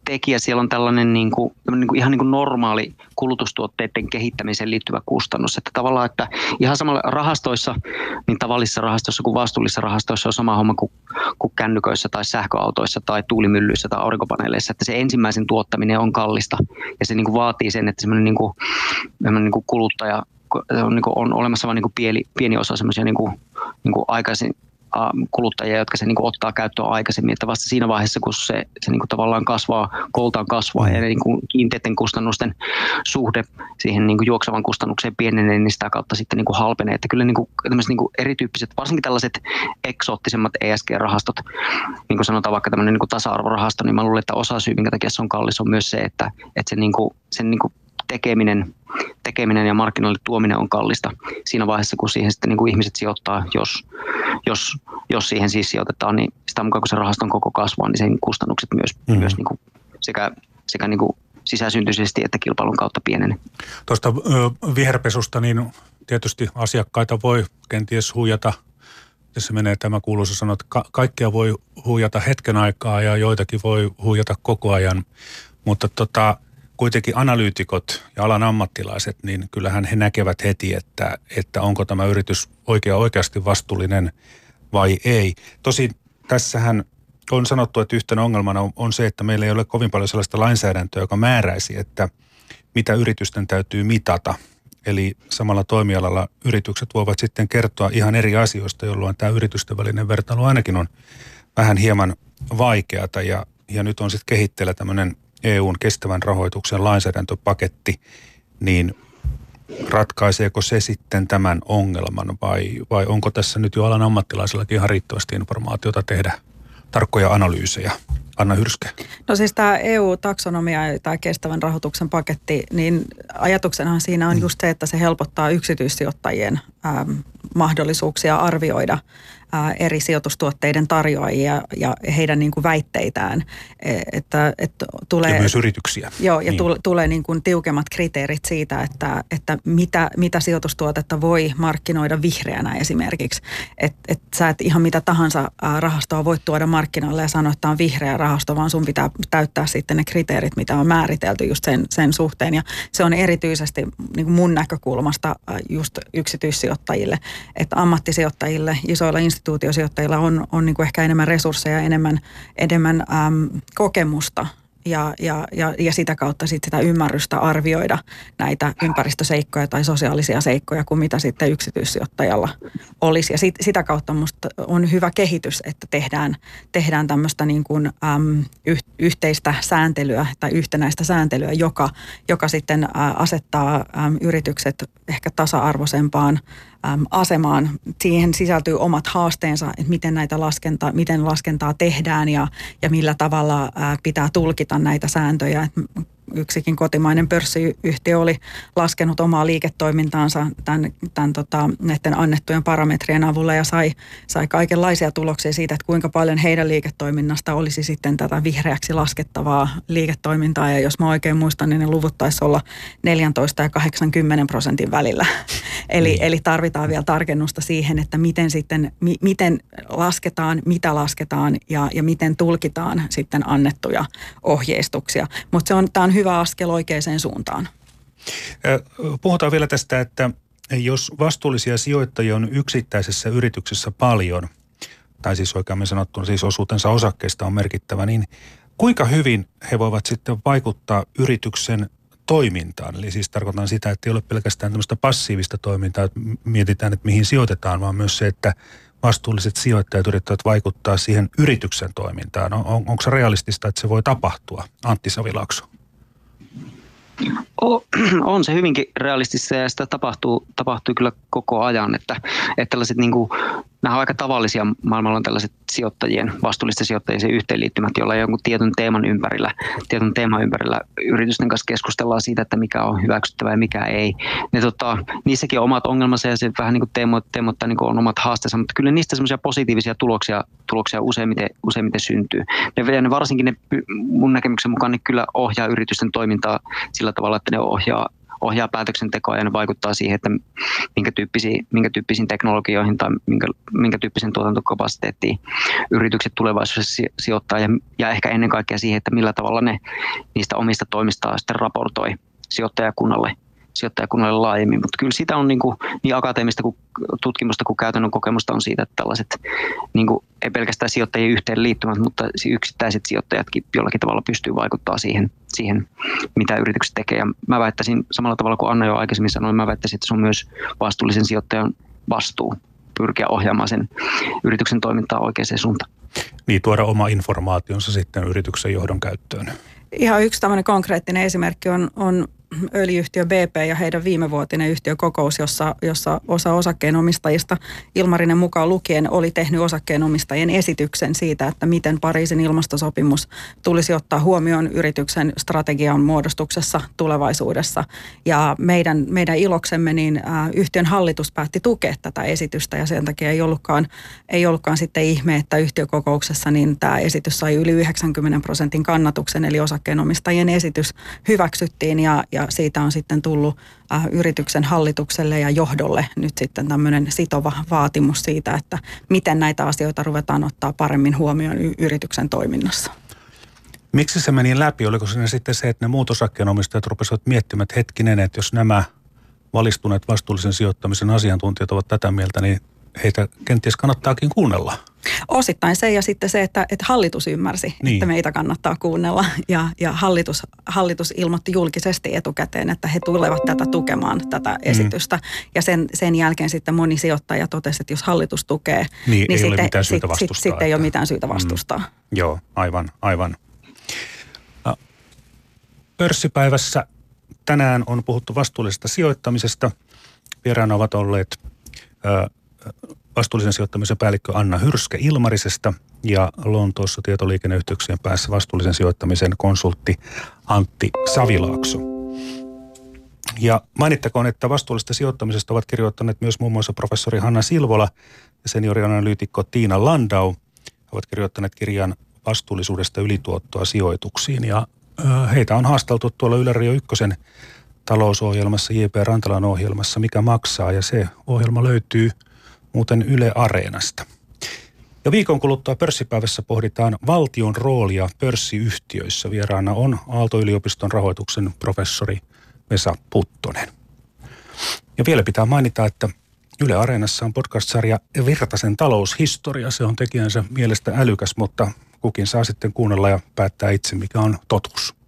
Speaker 4: tekijä. Siellä on tällainen niin kuin, niin kuin ihan niin kuin normaali kulutustuotteiden kehittämiseen liittyvä kustannus. Että tavallaan, että ihan samalla rahastoissa, niin tavallisissa rahastoissa kuin vastuullisissa rahastoissa on sama homma kuin, kuin kännyköissä tai sähköautoissa tai tuulimyllyissä tai aurinkopaneeleissa. Että se ensimmäisen tuottaminen on kallista ja se niin kuin vaatii sen, että semmoinen niin kuin, niin kuin kuluttaja on, niin kuin, on olemassa vain niin pieni, pieni osa semmoisia niin kuin, niin kuin aikaisin, kuluttajia, jotka se niin kuin ottaa käyttöön aikaisemmin, että vasta siinä vaiheessa, kun se, se niin kuin tavallaan kasvaa, koltaan kasvaa ja niin kiinteiden kustannusten suhde siihen niin kuin juoksevan kustannukseen pienenee, niin sitä kautta sitten niin kuin halpenee. Että kyllä niin kuin, niin kuin erityyppiset, varsinkin tällaiset eksoottisemmat ESG-rahastot, niin kuin sanotaan vaikka tämmöinen niin kuin tasa-arvorahasto, niin mä luulen, että osa syy, minkä takia se on kallis, on myös se, että, että se niin kuin, sen niin kuin tekeminen, tekeminen ja markkinoille tuominen on kallista siinä vaiheessa, kun siihen sitten niin kuin ihmiset sijoittaa, jos, jos, jos siihen siis sijoitetaan, niin sitä mukaan kun se rahaston koko kasvaa, niin sen kustannukset myös, mm. myös niin kuin sekä, sekä niin kuin sisäsyntyisesti että kilpailun kautta pienenee.
Speaker 2: Tuosta viherpesusta, niin tietysti asiakkaita voi kenties huijata se menee tämä kuuluisa sana, että ka- kaikkea voi huijata hetken aikaa ja joitakin voi huijata koko ajan. Mutta tota, kuitenkin analyytikot ja alan ammattilaiset, niin kyllähän he näkevät heti, että, että onko tämä yritys oikea, oikeasti vastuullinen vai ei. Tosi tässähän on sanottu, että yhtenä ongelmana on, on se, että meillä ei ole kovin paljon sellaista lainsäädäntöä, joka määräisi, että mitä yritysten täytyy mitata. Eli samalla toimialalla yritykset voivat sitten kertoa ihan eri asioista, jolloin tämä yritysten välinen vertailu ainakin on vähän hieman vaikeata. Ja, ja nyt on sitten kehitteellä tämmöinen EUn kestävän rahoituksen lainsäädäntöpaketti, niin ratkaiseeko se sitten tämän ongelman vai, vai onko tässä nyt jo alan ammattilaisillakin ihan riittävästi informaatiota tehdä tarkkoja analyysejä? Anna Hyrskä.
Speaker 3: No siis tämä EU-taksonomia ja tämä kestävän rahoituksen paketti, niin ajatuksenahan siinä on mm. just se, että se helpottaa yksityissijoittajien ähm, mahdollisuuksia arvioida eri sijoitustuotteiden tarjoajia ja heidän niin kuin väitteitään. E, että, että tulee,
Speaker 2: ja myös yrityksiä.
Speaker 3: Joo, ja niin. tule, tulee niin kuin tiukemmat kriteerit siitä, että, että mitä, mitä sijoitustuotetta voi markkinoida vihreänä esimerkiksi. Että et sä et ihan mitä tahansa rahastoa voi tuoda markkinoille ja sanoa, että tämä on vihreä rahasto, vaan sun pitää täyttää sitten ne kriteerit, mitä on määritelty just sen, sen suhteen. Ja se on erityisesti niin kuin mun näkökulmasta just yksityissijoittajille, että ammattisijoittajille, isoilla instituutiosijoittajilla on, on niin kuin ehkä enemmän resursseja, enemmän, enemmän äm, kokemusta ja, ja, ja, ja sitä kautta sit sitä ymmärrystä arvioida näitä ympäristöseikkoja tai sosiaalisia seikkoja kuin mitä sitten yksityissijoittajalla olisi. Ja sit, sitä kautta minusta on hyvä kehitys, että tehdään, tehdään tämmöistä niin kuin, äm, yh, yhteistä sääntelyä tai yhtenäistä sääntelyä, joka, joka sitten ä, asettaa äm, yritykset ehkä tasa-arvoisempaan asemaan. Siihen sisältyy omat haasteensa, että miten näitä laskentaa, miten laskentaa tehdään ja, ja millä tavalla pitää tulkita näitä sääntöjä. Yksikin kotimainen pörssiyhtiö oli laskenut omaa liiketoimintaansa tämän, tämän tota, näiden annettujen parametrien avulla ja sai, sai kaikenlaisia tuloksia siitä, että kuinka paljon heidän liiketoiminnasta olisi sitten tätä vihreäksi laskettavaa liiketoimintaa. Ja jos mä oikein muistan, niin ne luvut taisi olla 14 ja 80 prosentin välillä. eli, niin. eli tarvitaan vielä tarkennusta siihen, että miten sitten, mi, miten lasketaan, mitä lasketaan ja, ja miten tulkitaan sitten annettuja ohjeistuksia. Mutta se on, tämä on hyvä askel oikeaan suuntaan.
Speaker 2: Puhutaan vielä tästä, että jos vastuullisia sijoittajia on yksittäisessä yrityksessä paljon, tai siis oikeammin sanottuna siis osuutensa osakkeista on merkittävä, niin kuinka hyvin he voivat sitten vaikuttaa yrityksen toimintaan. Eli siis tarkoitan sitä, että ei ole pelkästään tämmöistä passiivista toimintaa, että mietitään, että mihin sijoitetaan, vaan myös se, että vastuulliset sijoittajat yrittävät vaikuttaa siihen yrityksen toimintaan. On, on, onko se realistista, että se voi tapahtua? Antti Savilakso.
Speaker 4: On se hyvinkin realistista ja sitä tapahtuu, tapahtuu kyllä koko ajan, että, että tällaiset niin kuin, nämä on aika tavallisia. Maailmalla on tällaiset sijoittajien, vastuullisten sijoittajien yhteenliittymät, joilla jonkun tietyn teeman ympärillä, tietyn teeman ympärillä yritysten kanssa keskustellaan siitä, että mikä on hyväksyttävää ja mikä ei. Ne, tota, niissäkin on omat ongelmansa ja se vähän niin kuin teemo, teemottaa niin kuin on omat haasteensa, mutta kyllä niistä semmoisia positiivisia tuloksia, tuloksia useimmiten, useimmiten syntyy. Ne, ne varsinkin ne mun näkemyksen mukaan niin kyllä ohjaa yritysten toimintaa sillä tavalla, että ne ohjaa ohjaa päätöksentekoa ja ne vaikuttaa siihen, että minkä tyyppisiin, minkä tyyppisiin teknologioihin tai minkä, minkä tyyppisen tuotantokapasiteettiin yritykset tulevaisuudessa sijoittaa. Ja, ja ehkä ennen kaikkea siihen, että millä tavalla ne niistä omista toimistaan sitten raportoi sijoittajakunnalle sijoittajakunnalle laajemmin, mutta kyllä sitä on niin, kuin, niin akateemista kuin tutkimusta kuin käytännön kokemusta on siitä, että tällaiset niin kuin, ei pelkästään sijoittajien yhteenliittymät, mutta yksittäiset sijoittajatkin jollakin tavalla pystyy vaikuttaa siihen, siihen, mitä yritykset tekee. Ja mä väittäisin samalla tavalla kuin Anna jo aikaisemmin sanoi, mä väittäisin, että se on myös vastuullisen sijoittajan vastuu pyrkiä ohjaamaan sen yrityksen toimintaa oikeaan suuntaan.
Speaker 2: Niin, tuoda oma informaationsa sitten yrityksen johdon käyttöön.
Speaker 3: Ihan yksi tämmöinen konkreettinen esimerkki on, on öljyhtiö BP ja heidän viimevuotinen yhtiökokous, jossa, jossa osa osakkeenomistajista, Ilmarinen mukaan lukien, oli tehnyt osakkeenomistajien esityksen siitä, että miten Pariisin ilmastosopimus tulisi ottaa huomioon yrityksen strategian muodostuksessa tulevaisuudessa. Ja meidän, meidän iloksemme niin yhtiön hallitus päätti tukea tätä esitystä ja sen takia ei ollutkaan, ei ollutkaan sitten ihme, että yhtiökokouksessa niin tämä esitys sai yli 90 prosentin kannatuksen, eli osakkeenomistajien esitys hyväksyttiin ja, ja ja siitä on sitten tullut äh, yrityksen hallitukselle ja johdolle nyt sitten tämmöinen sitova vaatimus siitä, että miten näitä asioita ruvetaan ottaa paremmin huomioon y- yrityksen toiminnassa.
Speaker 2: Miksi se meni läpi? Oliko siinä sitten se, että ne muut osakkeenomistajat rupesivat miettimään, että hetkinen, että jos nämä valistuneet vastuullisen sijoittamisen asiantuntijat ovat tätä mieltä, niin heitä kenties kannattaakin kuunnella?
Speaker 3: Osittain se ja sitten se, että, että hallitus ymmärsi, niin. että meitä kannattaa kuunnella ja, ja hallitus, hallitus ilmoitti julkisesti etukäteen, että he tulevat tätä tukemaan, tätä mm. esitystä. Ja sen, sen jälkeen sitten moni sijoittaja totesi, että jos hallitus tukee,
Speaker 2: niin, niin ei sitten, ole mitään syytä
Speaker 3: vastustaa, sit, sitten ei ole mitään syytä mm. vastustaa. Mm.
Speaker 2: Joo, aivan, aivan. No, pörssipäivässä tänään on puhuttu vastuullisesta sijoittamisesta. Vieraana ovat olleet ö, vastuullisen sijoittamisen päällikkö Anna Hyrske Ilmarisesta ja Lontoossa tietoliikenneyhteyksien päässä vastuullisen sijoittamisen konsultti Antti Savilaakso. Ja mainittakoon, että vastuullista sijoittamisesta ovat kirjoittaneet myös muun muassa professori Hanna Silvola ja seniorianalyytikko Tiina Landau. He ovat kirjoittaneet kirjan vastuullisuudesta ylituottoa sijoituksiin ja heitä on haasteltu tuolla Yle Rio Ykkösen talousohjelmassa, J.P. Rantalan ohjelmassa, mikä maksaa ja se ohjelma löytyy – muuten Yle Areenasta. Ja viikon kuluttua pörssipäivässä pohditaan valtion roolia pörssiyhtiöissä. Vieraana on Aalto-yliopiston rahoituksen professori Vesa Puttonen. Ja vielä pitää mainita, että Yle Areenassa on podcast-sarja Virtasen taloushistoria. Se on tekijänsä mielestä älykäs, mutta kukin saa sitten kuunnella ja päättää itse, mikä on totuus.